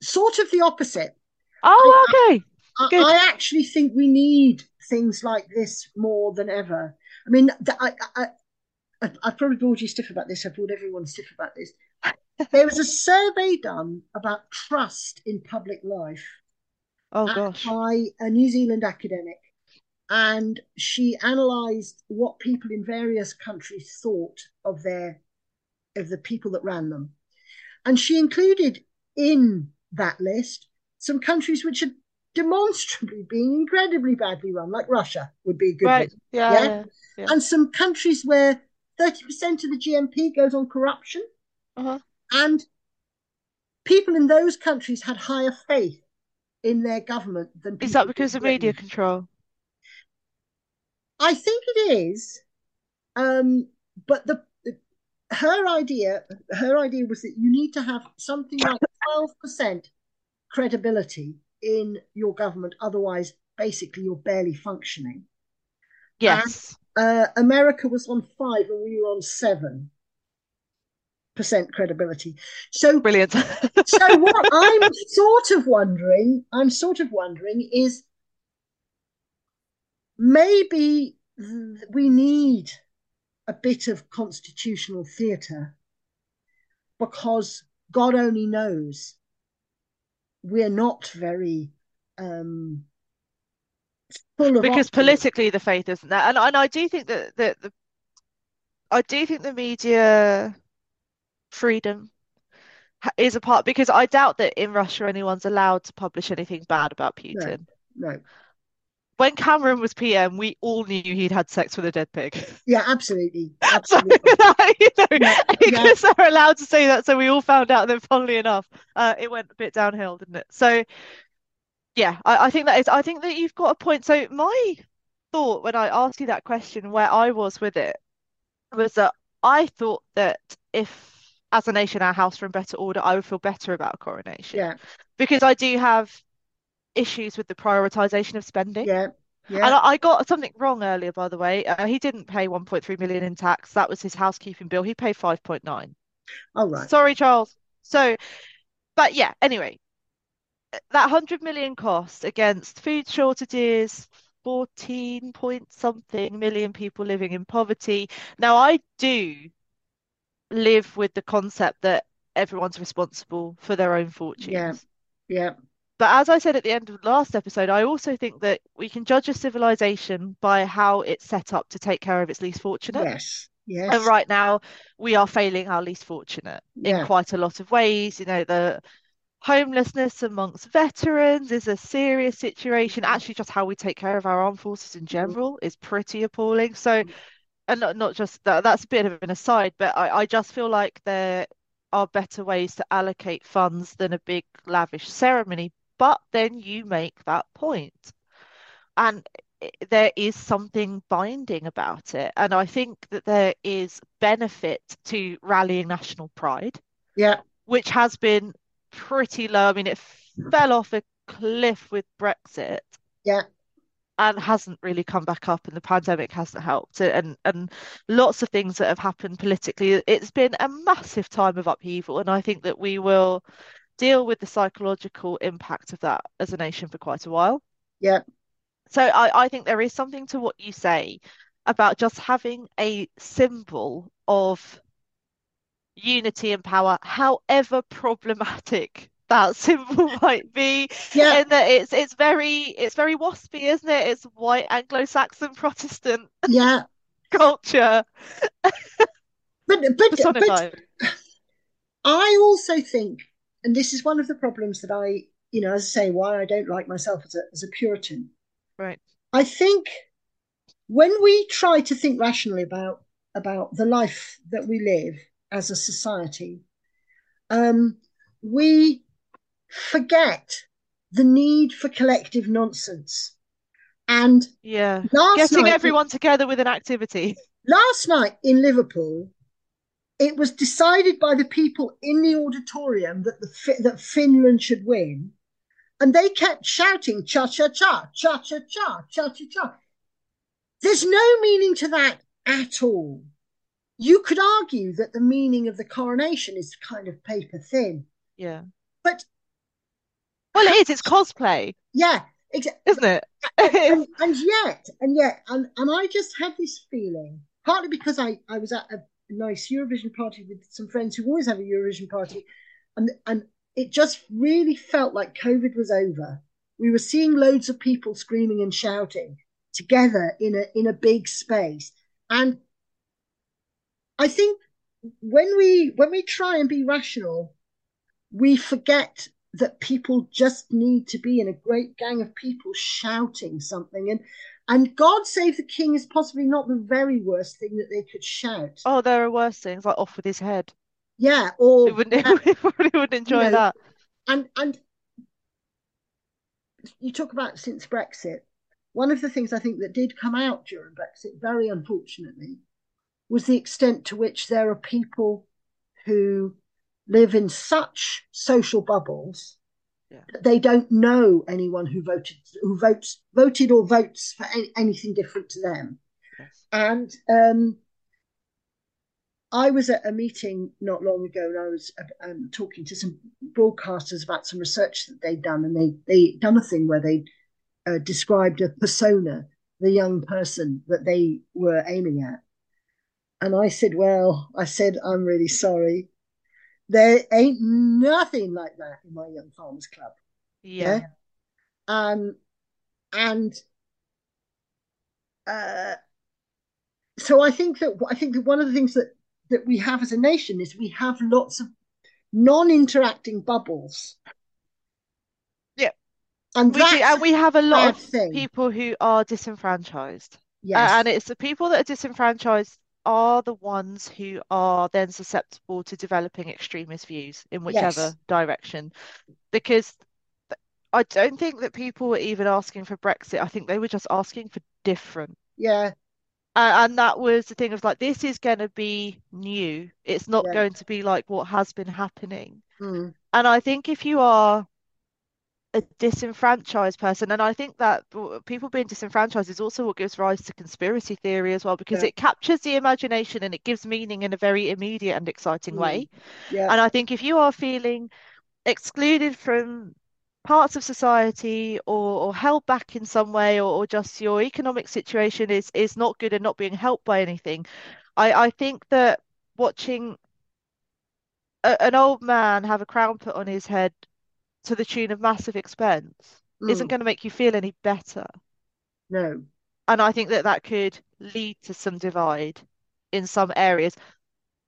Sort of the opposite. Oh, okay. I, I actually think we need things like this more than ever. I mean, I, I, I, I've probably bored you stiff about this. I've bored everyone stiff about this. There was a survey done about trust in public life Oh gosh. by a New Zealand academic, and she analysed what people in various countries thought of their of the people that ran them, and she included in that list some countries which are demonstrably being incredibly badly run, like Russia would be a good Right. one, Yeah, yeah? yeah. Yeah. and some countries where thirty percent of the GNP goes on corruption, Uh-huh. And people in those countries had higher faith in their government than Is that because of media control? I think it is, um, but the her idea her idea was that you need to have something like twelve percent credibility in your government, otherwise, basically, you're barely functioning. Yes. Uh, America was on five, and we were on seven percent credibility. So, Brilliant. so what I'm sort of wondering, I'm sort of wondering is maybe we need a bit of constitutional theatre because God only knows we're not very um, full of Because optimism. politically the faith isn't there. And and I do think that that the I do think the media freedom is a part because I doubt that in Russia anyone's allowed to publish anything bad about Putin. no. When Cameron was PM, we all knew he'd had sex with a dead pig. Yeah, absolutely. So, you know, Yeah, yeah. because they're allowed to say that, so we all found out. And then, funnily enough, uh, it went a bit downhill, didn't it? So, yeah, I, I think that is. I think that you've got a point. So, my thought when I asked you that question, where I was with it, was that I thought that if, as a nation, our house were in better order, I would feel better about a coronation Yeah, because I do have issues with the prioritization of spending. yeah, yeah. I, I got something wrong earlier, by the way. Uh, he didn't pay 1.3 million in tax. That was his housekeeping bill. He paid 5.9. All right. Sorry, Charles. So, but yeah, anyway, that 100 million cost against food shortages, 14 point something million people living in poverty. Now, I do live with the concept that everyone's responsible for their own Yeah, fortunes. yeah, Yeah. But as I said at the end of the last episode, I also think that we can judge a civilization by how it's set up to take care of its least fortunate. yes, Yes. And right now, we are failing our least fortunate in quite a lot of ways. You know, the homelessness amongst veterans is a serious situation. Actually, just how we take care of our armed forces in Mhm. general is pretty appalling. So, and not, not just that, that's a bit of an aside, but I, I just feel like there are better ways to allocate funds than a big lavish ceremony. But then you make that point, and there is something binding about it. And I think that there is benefit to rallying national pride, yeah, which has been pretty low. I mean, it fell off a cliff with Brexit. Yeah. And hasn't really come back up, and the pandemic hasn't helped, and and lots of things that have happened politically. It's been a massive time of upheaval, and I think that we will deal with the psychological impact of that as a nation for quite a while. Yeah. So I, I think there is something to what you say about just having a symbol of unity and power, however problematic that symbol might be. Yeah. And that it's it's very it's very waspy, isn't it? It's white Anglo-Saxon Protestant Yeah. culture. But but but. I also think, and this is one of the problems that I, you know, as I say, why I don't like myself as a as a Puritan. Right. I think when we try to think rationally about about the life that we live as a society, um, we forget the need for collective nonsense. And Yeah. Getting night, everyone together with an activity. last night in Liverpool, it was decided by the people in the auditorium that the that Finland should win, and they kept shouting "cha cha cha, cha cha cha, cha cha cha." There's no meaning to that at all. You could argue that the meaning of the coronation is kind of paper thin, Yeah. but Well, it is. It's cosplay, yeah, exactly. isn't it? and, and yet, and yet, and, and I just had this feeling, partly because I, I was at a nice Eurovision party with some friends who always have a Eurovision party, and and it just really felt like COVID was over. We were seeing loads of people screaming and shouting together in a in a big space, and I think when we when we try and be rational, we forget that people just need to be in a great gang of people shouting something and and God save the king is possibly not the very worst thing that they could shout. Oh, there are worse things, like off with his head. Yeah, We or wouldn't uh, we probably wouldn't enjoy know, that. and and you talk about since Brexit, one of the things I think that did come out during Brexit, very unfortunately, was the extent to which there are people who live in such social bubbles Yeah. that they don't know anyone who voted who votes voted or votes for any, anything different to them. Yes. And um, I was at a meeting not long ago, and I was um, talking to some broadcasters about some research that they'd done, and they they done a thing where they uh, described a persona, the young person that they were aiming at. And I said, "Well, I said I'm really sorry. There ain't nothing like that in my young farmers club." Yeah. Um, and uh, so I think that I think that one of the things that that we have as a nation is we have lots of non-interacting bubbles. Yeah. and We do, and we have a lot of thing. people who are disenfranchised. Uh, and it's the people that are disenfranchised are the ones who are then susceptible to developing extremist views in whichever Yes. direction. Because I don't think that people were even asking for Brexit. I think they were just asking for different. yeah, Uh, and that was the thing of like, this is going to be new. It's not Yeah. going to be like what has been happening. mm, And I think if you are a disenfranchised person, and I think that people being disenfranchised is also what gives rise to conspiracy theory as well, because Yeah. it captures the imagination and it gives meaning in a very immediate and exciting Mm. way. yeah, And I think if you are feeling excluded from parts of society or, or held back in some way, or, or just your economic situation is is not good and not being helped by anything, I, I think that watching a, an old man have a crown put on his head to the tune of massive expense isn't mm, going to make you feel any better. no, And I think that that could lead to some divide in some areas.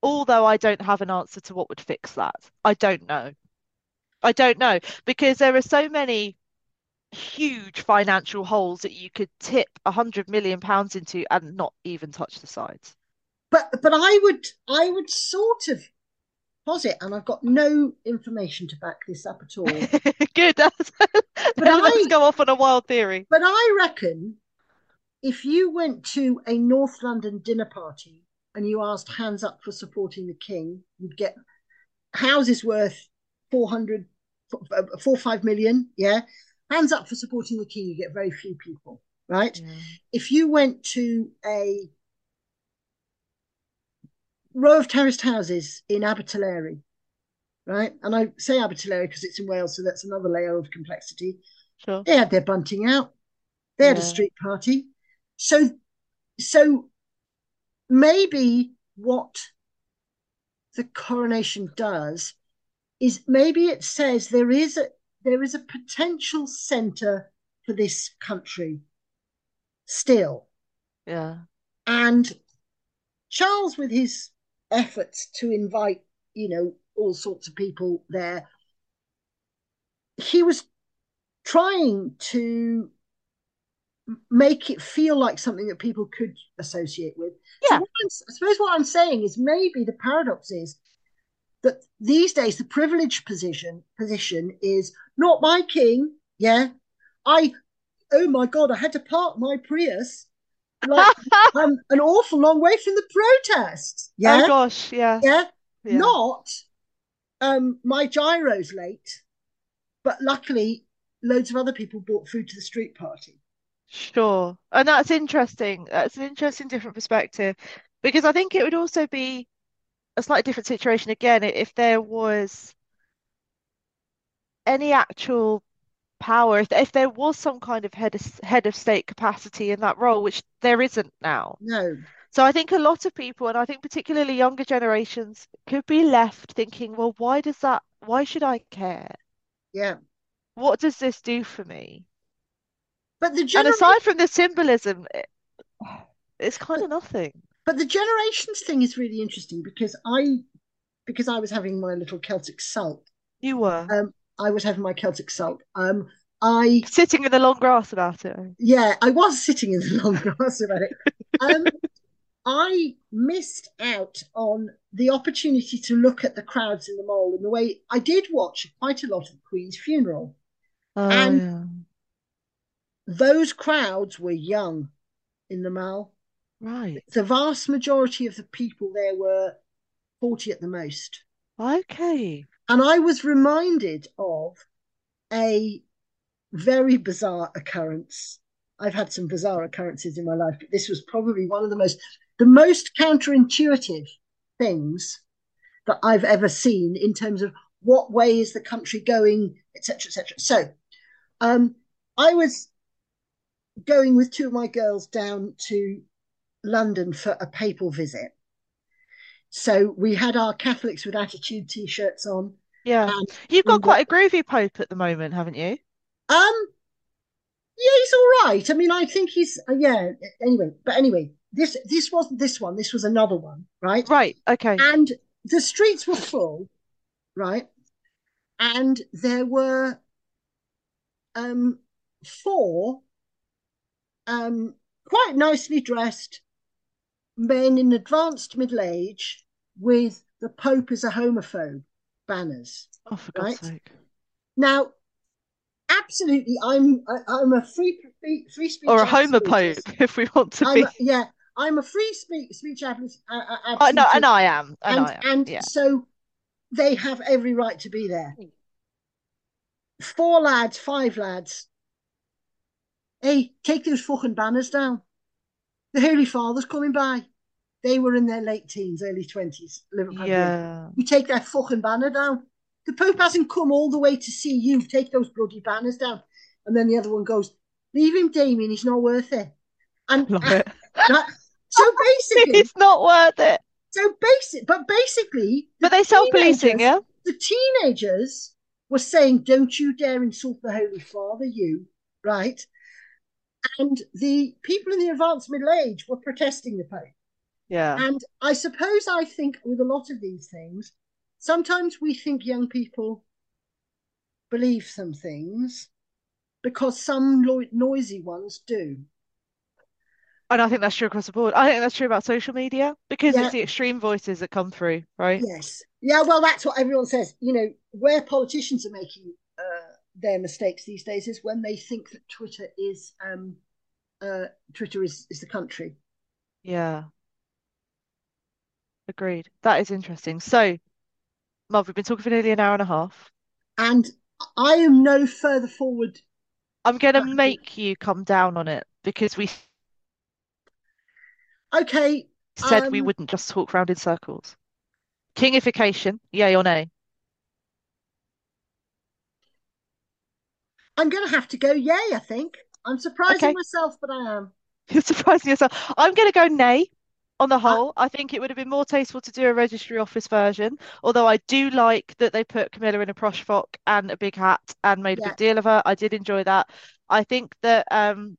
Although I don't have an answer to what would fix that. I don't know. I don't know because there are so many huge financial holes that you could tip a hundred million pounds into and not even touch the sides. but but I would I would sort of posit, and I've got no information to back this up at all. Good. That's, But let's I- go off on a wild theory. But I reckon if you went to a North London dinner party and you asked hands up for supporting the king, you'd get houses worth 400, uh, four, five million, yeah, hands up for supporting the king, you get very few people, right? Yeah. If you went to a row of terraced houses in Abertillery, right? And I say Abertillery because it's in Wales, so that's another layer of complexity. Sure. They had their bunting out. They had a street party. So, so maybe what the coronation does is maybe it says there is a there is a potential center for this country still Yeah. and charles with his efforts to invite you know all sorts of people there. He was trying to make it feel like something that people could associate with. Yeah. what I'm, suppose what i'm saying is maybe the paradox is that these days the privileged position position is not my king yeah? I oh my god i had to park my prius like i'm um, an awful long way from the protest yeah Oh gosh, yeah. yeah Yeah. not um my gyro's late but luckily loads of other people brought food to the street party Sure. And that's interesting. That's an interesting different perspective because I think it would also be a slightly different situation again if there was any actual power, if, if there was some kind of head of, head of state capacity in that role, which there isn't now. no So I think a lot of people, and I think particularly younger generations, could be left thinking, well, why does that, why should I care? yeah What does this do for me? but the And aside from the symbolism, it, it's kind of nothing. but the generations thing is really interesting because i because i was having my little celtic salt You were um i was having my celtic salt um i sitting in the long grass about it. yeah i was sitting in the long grass about it um I missed out on the opportunity to look at the crowds in the mall in the way I did watch quite a lot of the Queen's funeral. Oh, And- yeah. Those crowds were young in the mall. Right. The vast majority of the people there were 40 at the most. Okay. And I was reminded of a very bizarre occurrence. I've had some bizarre occurrences in my life, but this was probably one of the most the most counterintuitive things that I've ever seen in terms of what way is the country going, etc., etc. So, um, I was going with two of my girls down to London for a papal visit. So we had our Catholics with attitude t-shirts on. Yeah. You've got quite a groovy pope at the moment, haven't you? Um, yeah, he's all right. I mean, I think he's uh, yeah. Anyway, but anyway, this this wasn't this one. This was another one, right? Right. Okay. And the streets were full, right? And there were um four um quite nicely dressed men in advanced middle age with the Pope is a homophobe banners. Oh, for God's sake. Now, absolutely, I'm I, I'm a free free, free speech Or a homo absolutist. pope, if we want to I'm be. a- yeah, I'm a free speech speech absolutist. Uh, uh, no, and I am. And and I am. and Yeah. so they have every right to be there. Four lads, five lads. Hey, take those fucking banners down. The Holy Father's coming by. They were in their late teens, early twenties. Liverpool. Yeah. You take that fucking banner down. The Pope hasn't come all the way to see you. Take those bloody banners down. And then the other one goes, Leave him, Damien. He's not worth it. And Love it. that- so basically, It's not worth it. so basic, but basically, the But they self-policing, teenagers- yeah? The teenagers were saying, "Don't you dare insult the Holy Father, you!" Right? And the people in the advanced middle age were protesting the Pope. Yeah. And I suppose I think with a lot of these things, sometimes we think young people believe some things because some noisy ones do. And I think that's true across the board. I think that's true about social media because Yeah. it's the extreme voices that come through, right? Yes. Yeah, well, that's what everyone says. You know, where politicians are making uh, their mistakes these days is when they think that Twitter is um, uh, Twitter is, is the country. Yeah. Agreed. That is interesting. So, Marv, we've been talking for nearly an hour and a half. And I am no further forward I'm gonna make you come down on it because we Okay, said we um, wouldn't just talk round in circles. Kingification, yay or nay? I'm going to have to go yay, I think. I'm surprising Okay, myself, but I am. you're surprising yourself. I'm gonna go nay on the I, whole. I think it would have been more tasteful to do a registry office version, although I do like that they put Camilla in a prosh frock and a big hat and made a big deal of her. I did enjoy that. I think that um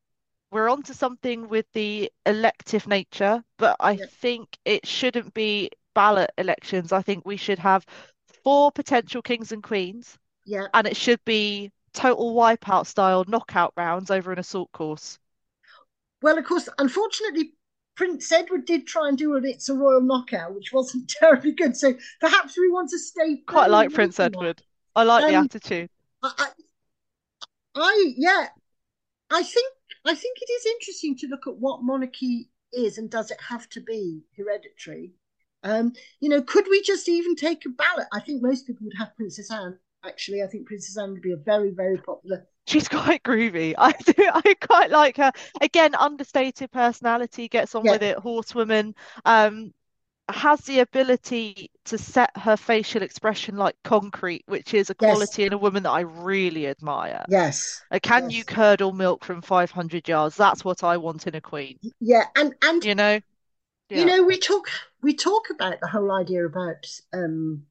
we're onto something with the elective nature, but I yeah, think it shouldn't be ballot elections. I think we should have four potential kings and queens, yeah. and it should be total wipeout style knockout rounds over an assault course. Well, of course, unfortunately, Prince Edward did try and do it. It's a royal knockout, which wasn't terribly good. So perhaps we want to stay Quite like Prince that. Edward. I like the Um, attitude. I, I, I, yeah, I think I think it is interesting to look at what monarchy is and does it have to be hereditary? Um, you know, could we just even take a ballot? I think most people would have Princess Anne. Actually, I think Princess Anne would be a very, very popular. She's quite groovy. I do. I quite like her. Again, understated personality, gets on Yeah, with it. Horsewoman. Um, has the ability to set her facial expression like concrete, which is a yes, quality in a woman that I really admire. yes, Like, can you curdle milk from 500 yards? That's what I want in a queen. yeah, and and You know? you know, we talk we talk about the whole idea about um,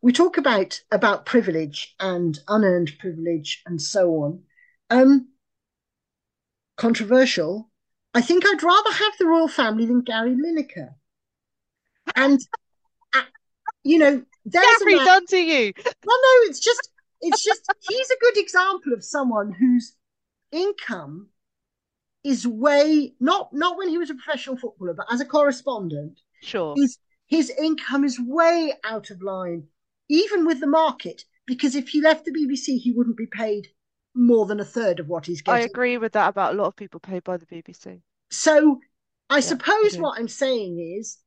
we talk about about privilege and unearned privilege and so on. Um, controversial. I think I'd rather have the royal family than Gary Lineker. And uh, you know, there's Gary man. done to you. Well, no, it's just it's just he's a good example of someone whose income is way not not when he was a professional footballer, but as a correspondent, Sure. his his income is way out of line, even with the market. Because if he left the BBC, he wouldn't be paid more than a third of what he's getting. I agree with that about a lot of people paid by the BBC. So I Yeah, suppose do. what I'm saying is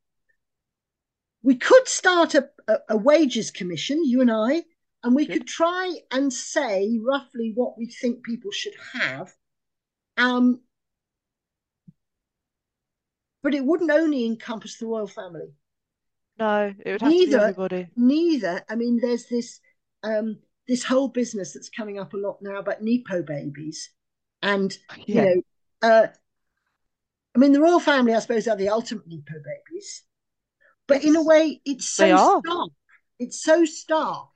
we could start a, a, a wages commission, you and I, and we could try and say roughly what we think people should have. Um, but it wouldn't only encompass the royal family. No, it would have to be Neither, everybody. neither. I mean, there's this um, this whole business that's coming up a lot now about Nepo babies, and you know, uh, I mean, the royal family, I suppose, are the ultimate Nepo babies. But in a way, it's so stark. It's so stark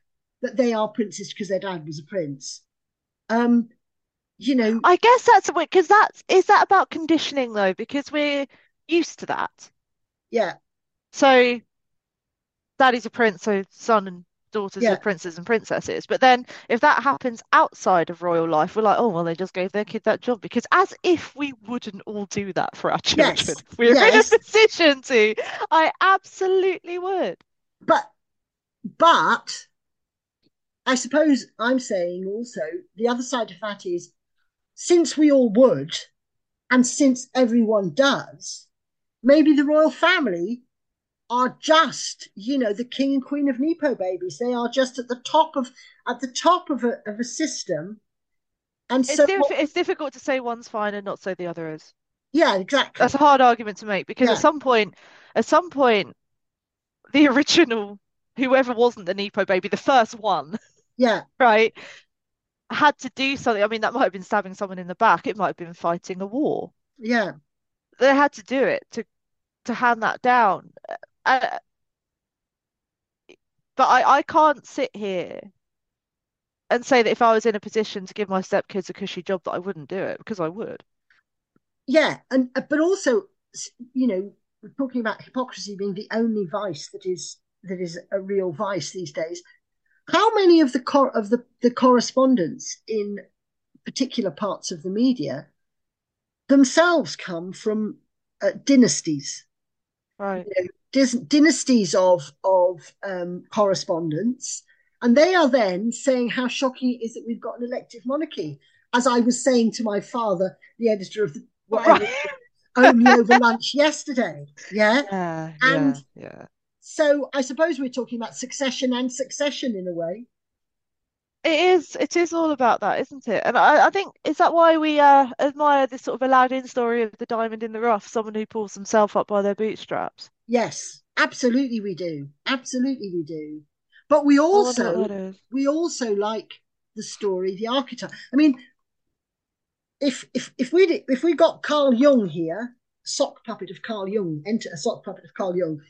that they are princes because their dad was a prince. Um, you know, I guess that's because that's is that about conditioning though? Because we're used to that. yeah, So daddy's a prince, so son and daughters yeah, princes and princesses. But then if that happens outside of royal life, we're like, oh well, they just gave their kid that job because as if we wouldn't all do that for our children yes, were in a position to. I absolutely would. But but I suppose I'm saying also the other side of that is since we all would, and since everyone does, maybe the royal family are just, you know, the king and queen of Nepo babies. They are just at the top of at the top of a of a system. And It's so diff what it's difficult to say one's fine and not say the other is. yeah, exactly. That's a hard argument to make because at some point, at some point, the original, whoever wasn't the Nepo baby, the first one, yeah, right, had to do something. I mean, that might have been stabbing someone in the back. It might have been fighting a war. yeah. They had to do it to to hand that down. Uh, but I, I can't sit here and say that if I was in a position to give my stepkids a cushy job that I wouldn't do it because I would. Yeah, and uh, but also, you know, we're talking about hypocrisy being the only vice that is that is a real vice these days. How many of the cor- of the the correspondents in particular parts of the media themselves come from uh, dynasties, Right. you know, dis- dynasties of of um, correspondence, and they are then saying how shocking it is that we've got an elective monarchy. As I was saying to my father, the editor of the, whatever only over lunch yesterday. Yeah. Yeah, And yeah, yeah. so I suppose we're talking about succession and succession in a way. It is. It is all about that, isn't it? And I, I think is that why we uh, admire this sort of Aladdin story of the diamond in the rough, someone who pulls himself up by their bootstraps. Yes, absolutely we do. Absolutely we do. But we what also we also like the story, the archetype. I mean, if if if we if we got Carl Jung here, sock puppet of Carl Jung, enter a sock puppet of Carl Jung,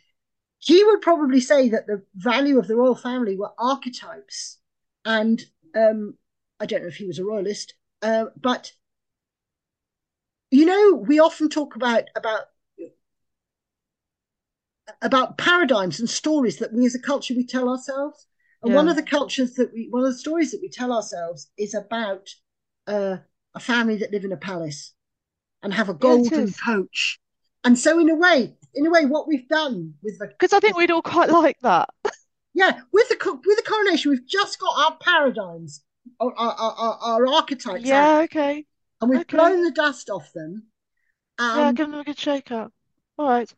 he would probably say that the value of the royal family were archetypes. And um, I don't know if he was a royalist, uh, but you know, we often talk about about about paradigms and stories that we as a culture we tell ourselves. And one of the cultures that we, one of the stories that we tell ourselves is about uh, a family that live in a palace and have a golden is. coach. And so, in a way, in a way, what we've done with the Because I think we'd all quite like that. Yeah with the with the coronation, we've just got our paradigms, our our, our, our archetypes out, Yeah, okay. and we've Okay. blown the dust off them. Yeah, um, give them a good shake up. All right.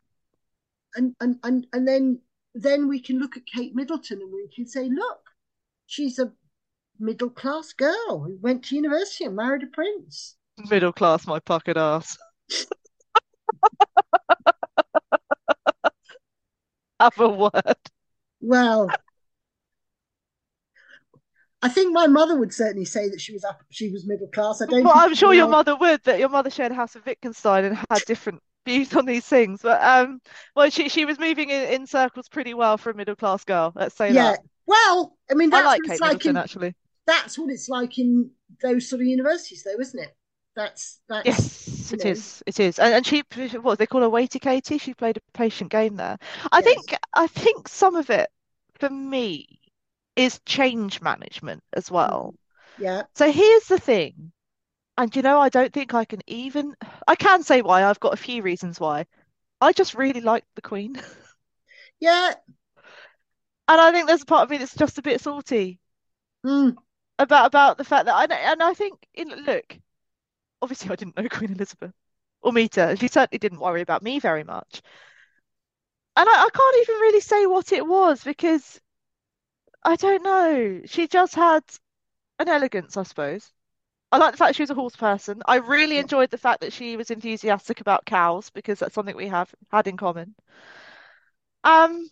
and and and and then then we can look at Kate Middleton and we can say, look, she's a middle class girl who went to university and married a prince. Middle class, my pocket ass. Have a word. Well, I think my mother would certainly say that she was up, she was middle class. I don't. Well, I'm sure your mother would, that your mother shared a house with Wittgenstein and had different views on these things. But um, well, she she was moving in, in circles pretty well for a middle class girl. Let's say Yeah. that. Well, I mean I that's like what it's Kate like in actually. that's what it's like in those sort of universities, though, isn't it? That's that's Yes, it know is. It is. And, and she, what they call her Waity Katie. She played a patient game there. I yes, think, I think some of it for me is change management as mm, well. yeah, So here's the thing. And you know, I don't think I can even, I can say why. I've got a few reasons why. I just really like the Queen. yeah, And I think there's a part of me that's just a bit salty mm, about about the fact that I, and I think, in, look, obviously I didn't know Queen Elizabeth or meet her. She certainly didn't worry about me very much. And I, I can't even really say what it was because I don't know. She just had an elegance, I suppose. I like the fact she was a horse person. I really enjoyed the fact that she was enthusiastic about cows because that's something we have had in common. Um,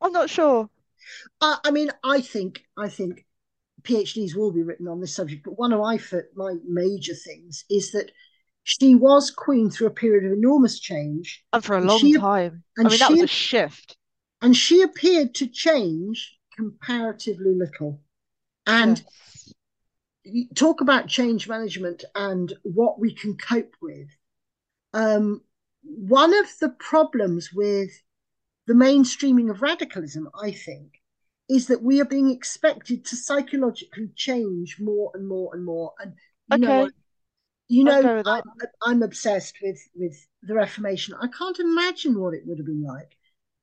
I'm not sure. I, I mean, I think I think PhDs will be written on this subject, but one of my my major things is that she was queen through a period of enormous change, And for a long she time. I and mean, that was she a shift. and she appeared to change comparatively little. And Yes. talk about change management and what we can cope with. Um, one of the problems with the mainstreaming of radicalism, I think, is that we are being expected to psychologically change more and more and more. And you know, Okay, you know, I'm. I'm obsessed with with the Reformation. I can't imagine what it would have been like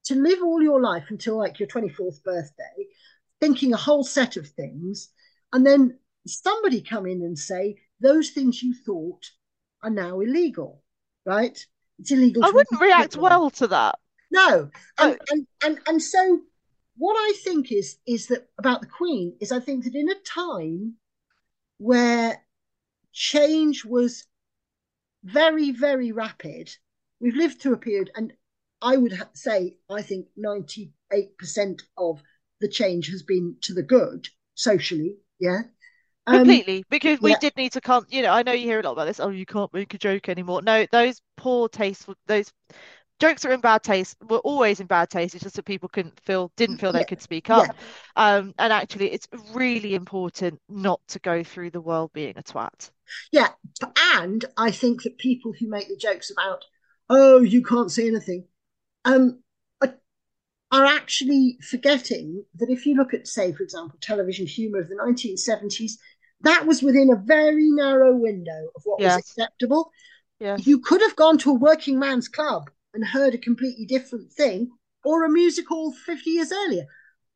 to live all your life until like your 24th birthday, thinking a whole set of things, and then somebody come in and say those things you thought are now illegal, right? It's illegal I wouldn't react Hitler. well to that. No, oh. and But and and and so what I think is is that about the Queen is I think that in a time where change was very very rapid, we've lived through a period, and I would ha- say I think ninety eight percent of the change has been to the good socially. Yeah, um, completely, because we yeah, did need to come, you know, I know you hear a lot about this. Oh, you can't make a joke anymore. No, those poor tasteful, those jokes are in bad taste were always in bad taste. It's just that people couldn't feel, didn't feel they yeah, could speak yeah, up. Um, and actually, it's really important not to go through the world being a twat. yeah, and I think that people who make the jokes about oh you can't say anything um, are, actually forgetting that if you look at, say, for example, television humor of the 1970s, that was within a very narrow window of what was acceptable. yes, You could have gone to a working man's club and heard a completely different thing, or a music hall 50 years earlier.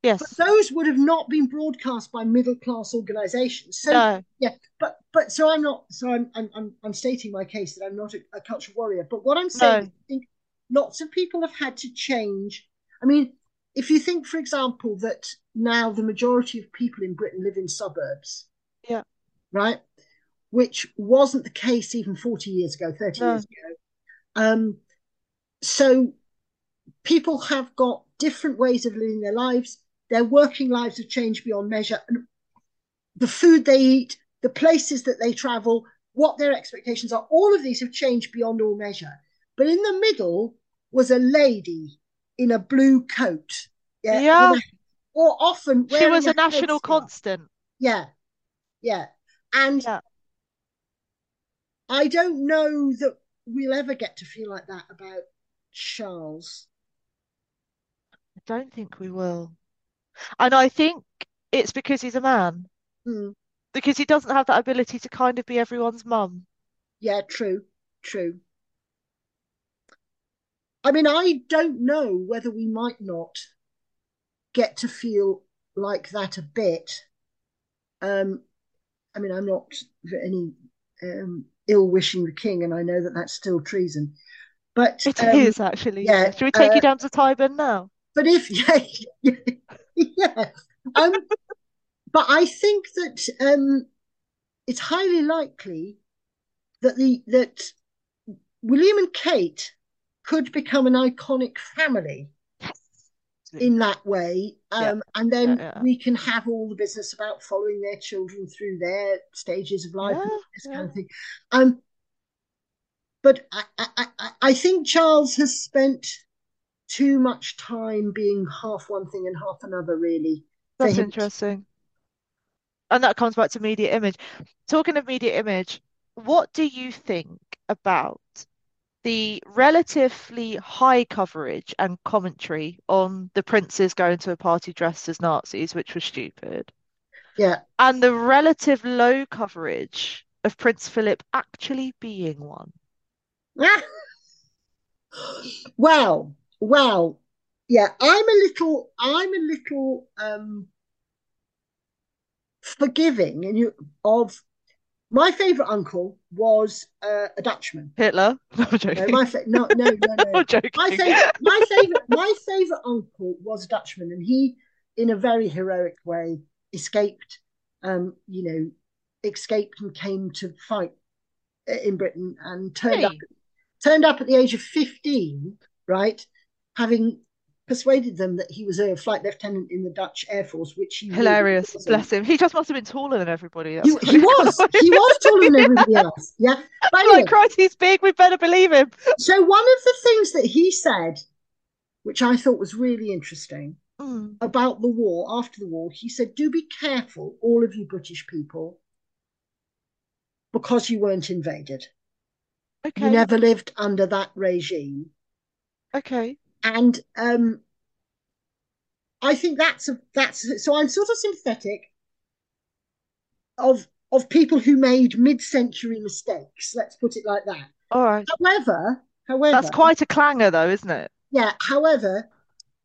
But yes. those would have not been broadcast by middle class organizations. So No, yeah, but but so I'm not so I'm I'm I'm, I'm stating my case that I'm not a, a cultural warrior. But what I'm saying is no. I think lots of people have had to change. I mean, if you think, for example, that now the majority of people in Britain live in suburbs, Yeah. right? Which wasn't the case even 40 years ago, 30 No. years ago. Um, so people have got different ways of living their lives. Their working lives have changed beyond measure. And the food they eat, the places that they travel, what their expectations are, all of these have changed beyond all measure. But in the middle was a lady in a blue coat. Yeah. with a- or often She was a headscarf. national constant. Yeah. Yeah. And Yeah. I don't know that we'll ever get to feel like that about Charles. I don't think we will. And I think it's because he's a man, Hmm. because he doesn't have that ability to kind of be everyone's mum. Yeah, true, true. I mean, I don't know whether we might not get to feel like that a bit. Um, I mean, I'm not for any um, ill wishing the king, and I know that that's still treason. But It um, is actually. yeah, Yeah. Should we take uh, you down to Tyburn now? but if yeah, yeah, um, but I think that um, it's highly likely that the that William and Kate could become an iconic family in that way, Yeah. um, and then Yeah, yeah. we can have all the business about following their children through their stages of life, and this yeah. kind of thing. Um, but I, I, I, think Charles has spent too much time being half one thing and half another, really. That's interesting. And that comes back to media image. Talking of media image, what do you think about the relatively high coverage and commentary on the princes going to a party dressed as Nazis, which was stupid, Yeah. and the relative low coverage of Prince Philip actually being one? well, well, yeah. I'm a little, I'm a little um forgiving, and you of my favorite uncle was uh, a Dutchman. Hitler? No, No, my fa- no, no, no, no. I'm joking. My favorite, my favorite, my favorite uncle was a Dutchman, and he, in a very heroic way, escaped. Um, you know, escaped and came to fight in Britain, and turned up Hey. Turned up at the age of fifteen, right? Having persuaded them that he was a flight lieutenant in the Dutch Air Force, which he Hilarious. wasn't. Bless him. He just must have been taller than everybody. That's He, he was. He was taller than everybody else. Yeah. But I'm anyway, like, Christ, he's big. We better believe him. so one of the things that he said, which I thought was really interesting Mm. about the war, after the war, he said, do be careful, all of you British people, because you weren't invaded. You never lived under that regime. Okay. And um, I think that's a, that's so I'm sort of sympathetic of of people who made mid-century mistakes. Let's put it like that. All right. However, however, That's quite a clanger, though, isn't it? yeah. However,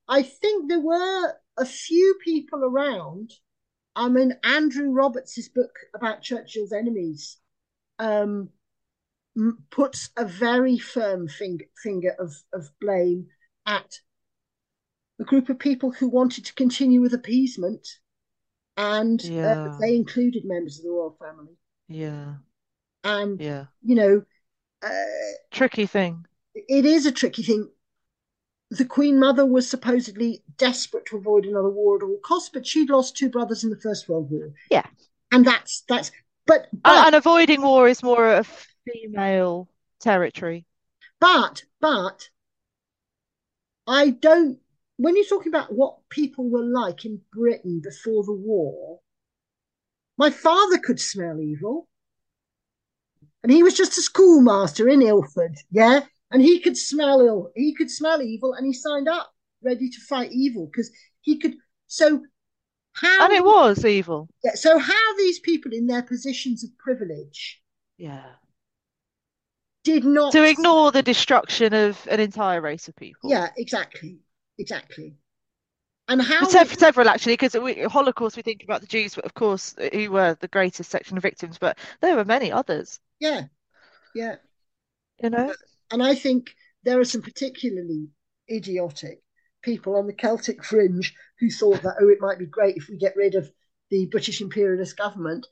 I think there were a few people around. I mean, Andrew Roberts' book about Churchill's enemies um, puts a very firm finger, finger of, of blame at a group of people who wanted to continue with appeasement, and uh, they included members of the royal family. Yeah. And Yeah. you know, uh, Tricky thing. it is a tricky thing. The Queen Mother was supposedly desperate to avoid another war at all costs, but she'd lost two brothers in the First World War. Yeah. and that's that's. But And, but and avoiding war is more of a female territory. but but I don't. When you're talking about what people were like in Britain before the war, my father could smell evil, and he was just a schoolmaster in Ilford, yeah, and he could smell ill. He could smell evil, and he signed up ready to fight evil because he could. So how? And it was evil. Yeah, so how these people in their positions of privilege Yeah. Did not To ignore the destruction of an entire race of people. Yeah, exactly, exactly. And how? For sev- several, actually, because Holocaust, we think about the Jews, but of course, who were the greatest section of victims, but there were many others, Yeah, yeah. you know? And I think there are some particularly idiotic people on the Celtic fringe who thought that, oh, it might be great if we get rid of the British imperialist government,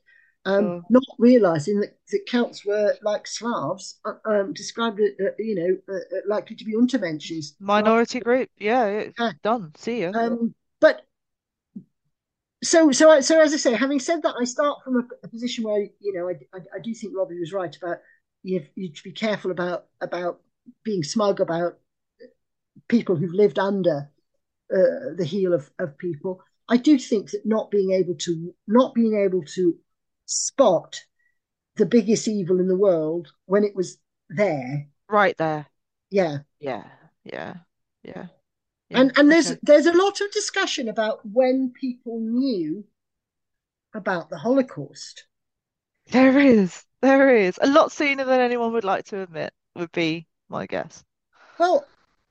um, oh. not realizing that, that Celts were like Slavs, uh, um, described, uh, you know, uh, uh, likely to be Untermenschen. Minority group, yeah, yeah, done. See you. Um, but so, so, so as I say, having said that, I start from a, a position where you know I, I, I, do think Robbie was right about you have, you to be careful about about being smug about people who've lived under uh, the heel of, of people. I do think that not being able to not being able to spot the biggest evil in the world when it was there, right there. Yeah, yeah, yeah, yeah. yeah. And and there's okay. there's a lot of discussion about when people knew about the Holocaust. There is, there is a lot sooner than anyone would like to admit. Would be my guess. Well,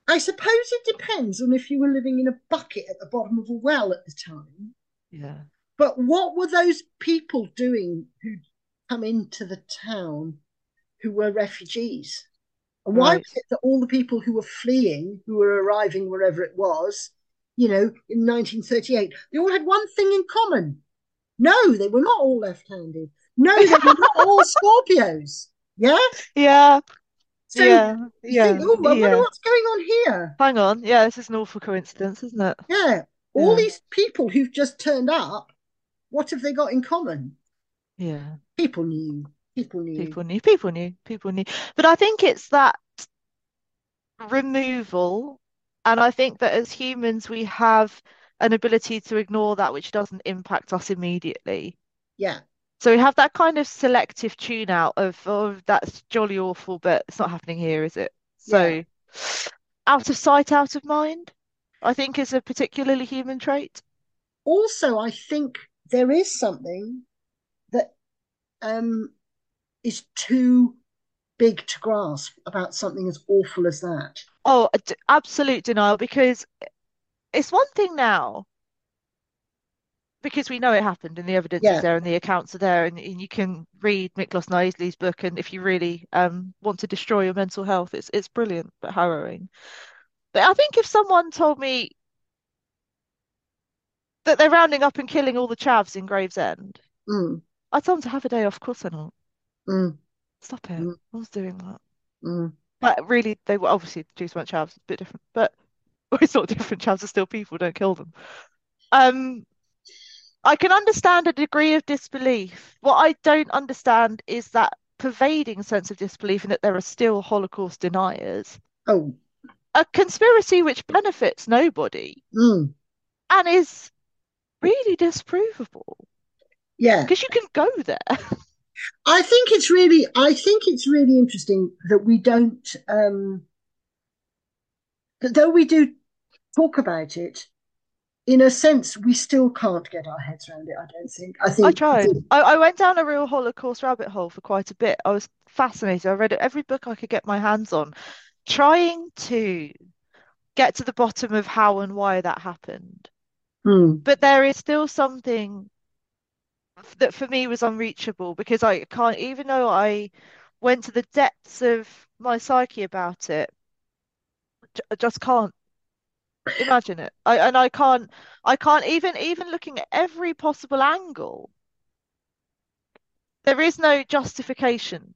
I suppose it depends on if you were living in a bucket at the bottom of a well at the time. Yeah. But what were those people doing who come into the town who were refugees? And why right. was it that all the people who were fleeing, who were arriving wherever it was, you know, in 1938, they all had one thing in common. No, they were not all left handed. No, they were not all Scorpios. Yeah? Yeah. So yeah, yeah, think, oh, I yeah. what's going on here. Hang on, yeah, this is an awful coincidence, isn't it? Yeah, all yeah. these people who've just turned up, what have they got in common? Yeah, people knew, people knew, people knew, people knew, people knew. But I think it's that removal, and I think that as humans we have an ability to ignore that which doesn't impact us immediately. Yeah. So we have that kind of selective tune out of, oh, that's jolly awful, but it's not happening here, is it? So yeah. out of sight, out of mind, I think is a particularly human trait. Also, I think there is something that um, is too big to grasp about something as awful as that. Oh, absolute denial because it's one thing now because we know it happened and the evidence yeah. is there and the accounts are there and, and you can read Miklos Nyiszli's book and if you really um, want to destroy your mental health it's it's brilliant but harrowing but I think if someone told me that they're rounding up and killing all the chavs in Gravesend mm. I'd tell them to have a day off of course they're not mm. stop it mm. I was doing that mm. but really they were obviously the Jews weren't chavs it's a bit different but it's not different chavs are still people don't kill them um I can understand a degree of disbelief. What I don't understand is that pervading sense of disbelief in that there are still Holocaust deniers. Oh. A conspiracy which benefits nobody mm. and is really disprovable. Yeah. Because you can go there. I think it's really I think it's really interesting that we don't um that though we do talk about it, in a sense, we still can't get our heads around it. I don't think. I think I tried. I, I, went down a real Holocaust rabbit hole for quite a bit. I was fascinated. I read every book I could get my hands on, trying to get to the bottom of how and why that happened. Mm. But there is still something that for me was unreachable because I can't, even though I went to the depths of my psyche about it, I just can't Imagine it. I and I can't I can't even even looking at every possible angle. There is no justification.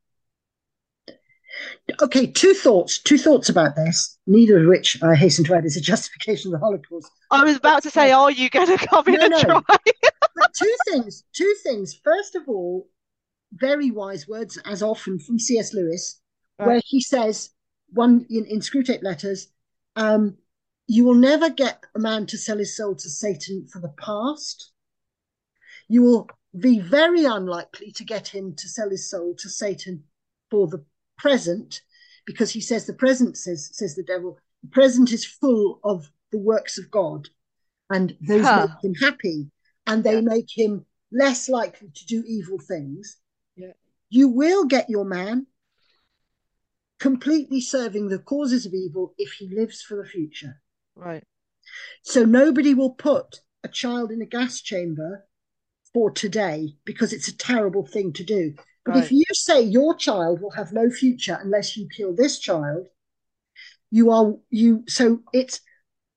Okay, two thoughts. Two thoughts about this. Neither of which I hasten to add is a justification of the Holocaust. I was about to say, are you going to come in no, and no. try? but two things. Two things. First of all, very wise words, as often from C.S. Lewis, right. where he says one in, in Screwtape Letters. Um, you will never get a man to sell his soul to Satan for the past. You will be very unlikely to get him to sell his soul to Satan for the present, because he says the present says says the devil, the present is full of the works of God, and those huh. make him happy, and they yeah. make him less likely to do evil things. Yeah. You will get your man completely serving the causes of evil if he lives for the future. Right. So nobody will put a child in a gas chamber for today because it's a terrible thing to do. But right. if you say your child will have no future unless you kill this child, you are you so it's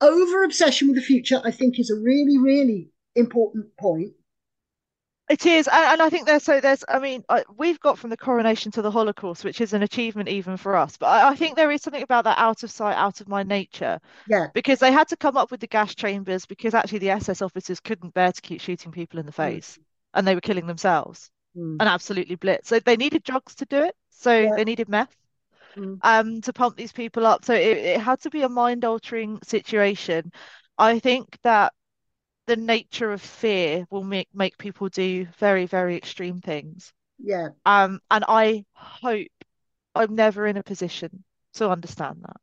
over obsession with the future, I think, is a really, really important point. It is, and, and I think there's so there's. I mean, I, we've got from the coronation to the Holocaust, which is an achievement even for us. But I, I think there is something about that out of sight, out of my nature, Yeah. because they had to come up with the gas chambers because actually the SS officers couldn't bear to keep shooting people in the Mm, face, and they were killing themselves mm, and absolutely blitz. So they needed drugs to do it. So yeah. they needed meth Mm, um to pump these people up. So it, it had to be a mind-altering situation. I think that the nature of fear will make make people do very, very extreme things. yeah. Um, and I hope I'm never in a position to understand that.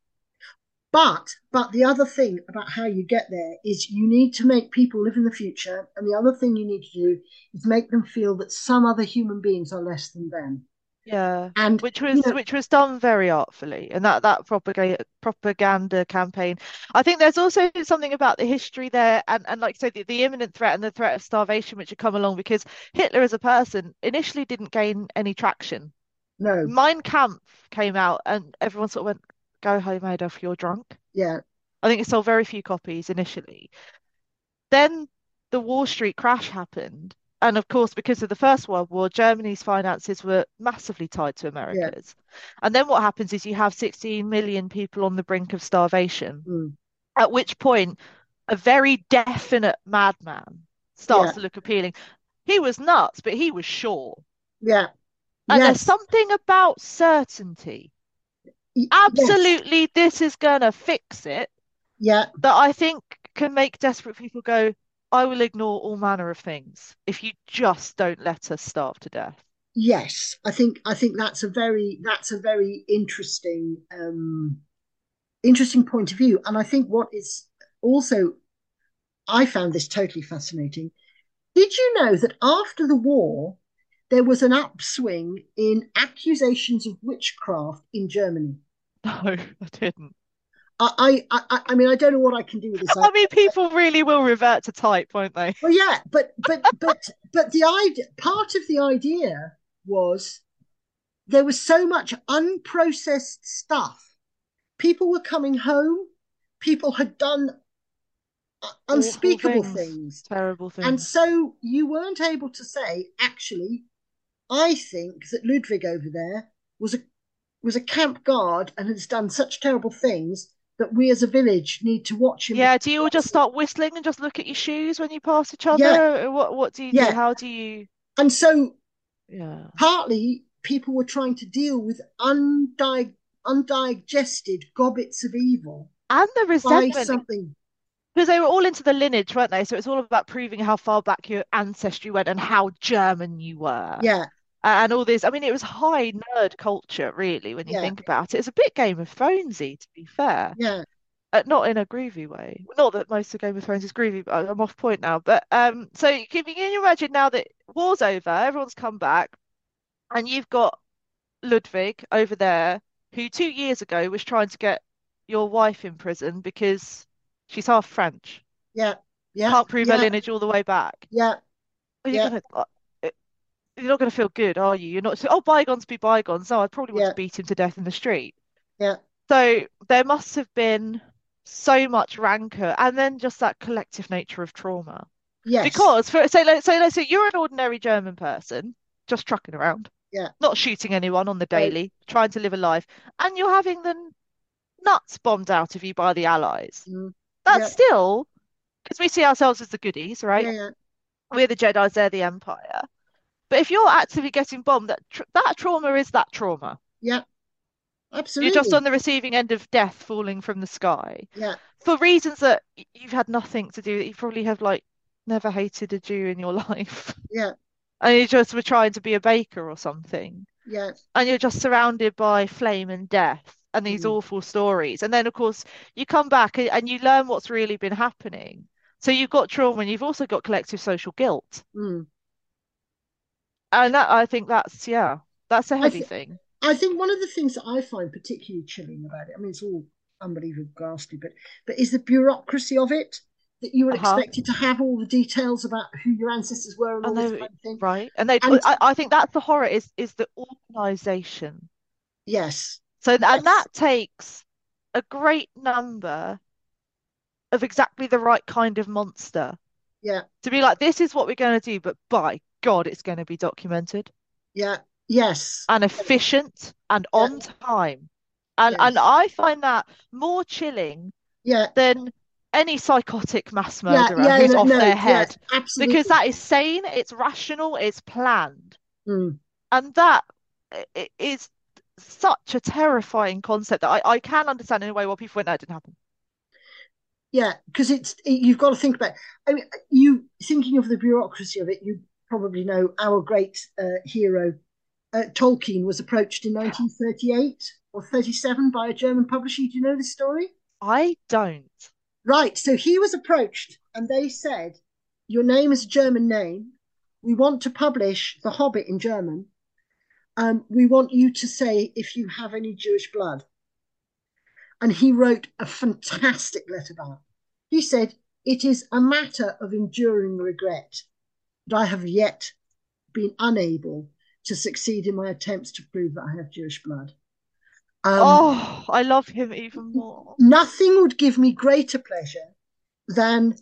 But but the other thing about how you get there is you need to make people live in the future, and the other thing you need to do is make them feel that some other human beings are less than them. Yeah, And which you was know, which was done very artfully, and that that propaganda propaganda campaign. I think there's also something about the history there, and and like I say, the, the imminent threat and the threat of starvation which had come along because Hitler as a person initially didn't gain any traction. no, Mein Kampf came out, and everyone sort of went, "Go home, Adolf, you're drunk." yeah, I think it sold very few copies initially. Then the Wall Street crash happened. And of course, because of the First World War, Germany's finances were massively tied to yeah, America's. And then what happens is you have 16 million people on the brink of starvation, mm, at which point a very definite madman yeah, starts to look appealing. He was nuts, but he was sure. yeah, And there's something about certainty. Y- yes, Absolutely, this is gonna fix it. yeah, that I think can make desperate people go, I will ignore all manner of things if you just don't let us starve to death. yes. I think I think that's a very that's a very interesting um interesting point of view. And I think what is also I found this totally fascinating. Did you know that after the war there was an upswing in accusations of witchcraft in Germany? No, I didn't. I I I, I mean I don't know what I can do with this. I, I mean, people really will revert to type, won't they? well, yeah, but but but but the idea part of the idea was there was so much unprocessed stuff. People were coming home. People had done unspeakable things, things. terrible things, And so you weren't able to say, actually, I think that Ludwig over there was a was a camp guard and has done such terrible things that we as a village need to watch him Yeah, do you all just start whistling and just look at your shoes when you pass each other? Or uh, What what do you do? yeah. How do you? And so Yeah. partly people were trying to deal with undiag- undigested gobbets of evil And the resentment, something. because they were all into the lineage, weren't they? So it's all about proving how far back your ancestry went and how German you were. Yeah, and all this. I mean, it was high nerd culture, really, when you yeah, think about it. It's a bit Game of Thronesy, to be fair, yeah, uh, not in a groovy way. Not that most of Game of Thrones is groovy, but I'm off point now. But um, so can you can imagine now that war's over, everyone's come back, and you've got Ludwig over there, who two years ago was trying to get your wife in prison because she's half French, yeah, yeah, can't prove her lineage all the way back. yeah, you yeah, gonna? You're not going to feel good, are you? You're not so, oh, bygones be bygones. No, I'd probably want to beat him to death in the street. yeah. So there must have been so much rancor and then just that collective nature of trauma. Yes, Because for say let's say let's say you're an ordinary German person just trucking around, yeah, not shooting anyone on the daily, trying to live a life, and you're having the nuts bombed out of you by the Allies. mm, That's yeah, still because we see ourselves as the goodies, right? yeah, yeah, We're the Jedis, they're the Empire. But if you're actively getting bombed, that tr that trauma is that trauma. yeah, Absolutely. You're just on the receiving end of death falling from the sky Yeah, for reasons that you've had nothing to do. That you probably have like never hated a Jew in your life, yeah, and you just were trying to be a baker or something, yeah, and you're just surrounded by flame and death and these mm, awful stories. And then of course you come back and, and you learn what's really been happening. So you've got trauma and you've also got collective social guilt. mm. And that I think that's yeah, that's a heavy think thing. I think one of the things that I find particularly chilling about it, I mean, it's all unbelievably ghastly, but but is the bureaucracy of it that you were Uh-huh. expected to have all the details about who your ancestors were and all And this kind of thing. right. And they And I, I think that's the horror is is the organization. yes, So and that takes a great number of exactly the right kind of monster Yeah. to be like, this is what we're going to do, but by God, it's going to be documented Yeah. Yes. and efficient and Yeah. on time. And and I find that more chilling Yeah. than any psychotic mass murderer Yeah. who's No. off no, their Yeah. head Absolutely. because that is sane, it's rational, it's planned. Mm. And that is such a terrifying concept that I, I can understand in a way why people went, it didn't happen. Yeah, because it's it, you've got to think about. I mean, you thinking of the bureaucracy of it. You probably know our great uh, hero uh, Tolkien was approached in 1938 or 37 by a German publisher. Do you know this story? I don't. Right. So he was approached, and they said, "Your name is a German name. We want to publish The Hobbit in German. Um, we want you to say if you have any Jewish blood." And he wrote a fantastic letter back. He said, It is a matter of enduring regret that I have yet been unable to succeed in my attempts to prove that I have Jewish blood. Um, Oh, I love him even more. Nothing would give me greater pleasure than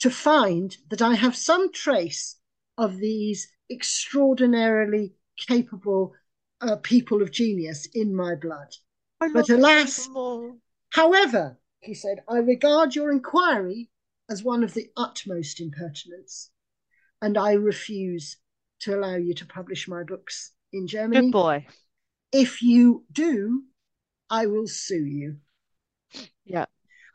to find that I have some trace of these extraordinarily capable uh, people of genius in my blood. I But alas, even more. However, he said, I regard your inquiry as one of the utmost impertinence, and I refuse to allow you to publish my books in Germany. Good boy. If you do, I will sue you. Yeah.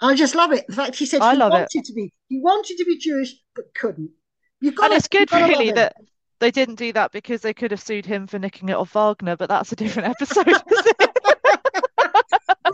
I just love it. The fact he said I he love it. wanted to be he wanted to be Jewish but couldn't. You've got And it's good, you've got to love really, that they didn't do that because they could have sued him for nicking it off Wagner, but that's a different episode.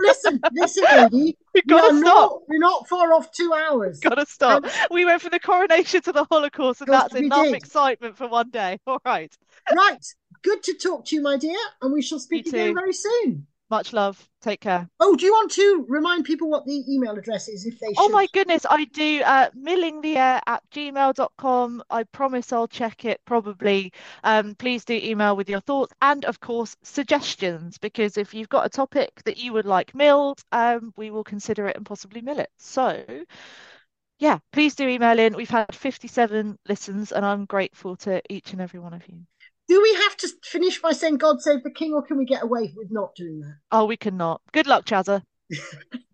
Isn't it? Well, listen, listen. We've We got are to stop. not, we're not far off two hours. Got to stop. Um, we went from the coronation to the Holocaust, and that's enough did. excitement for one day. All right. Right. Good to talk to you, my dear, and we shall speak You again too. very soon. Much love. Take care. Oh, do you want to remind people what the email address is if they Oh my goodness, I do. Uh, millingtheair at gmail.com. I promise I'll check it probably. Um, please do email with your thoughts and, of course, suggestions, because if you've got a topic that you would like milled, um, we will consider it and possibly mill it. So, yeah, please do email in. We've had 57 listens, and I'm grateful to each and every one of you. Do we have to finish by saying God save the king, or can we get away with not doing that? Oh, we cannot. Good luck, Chazza.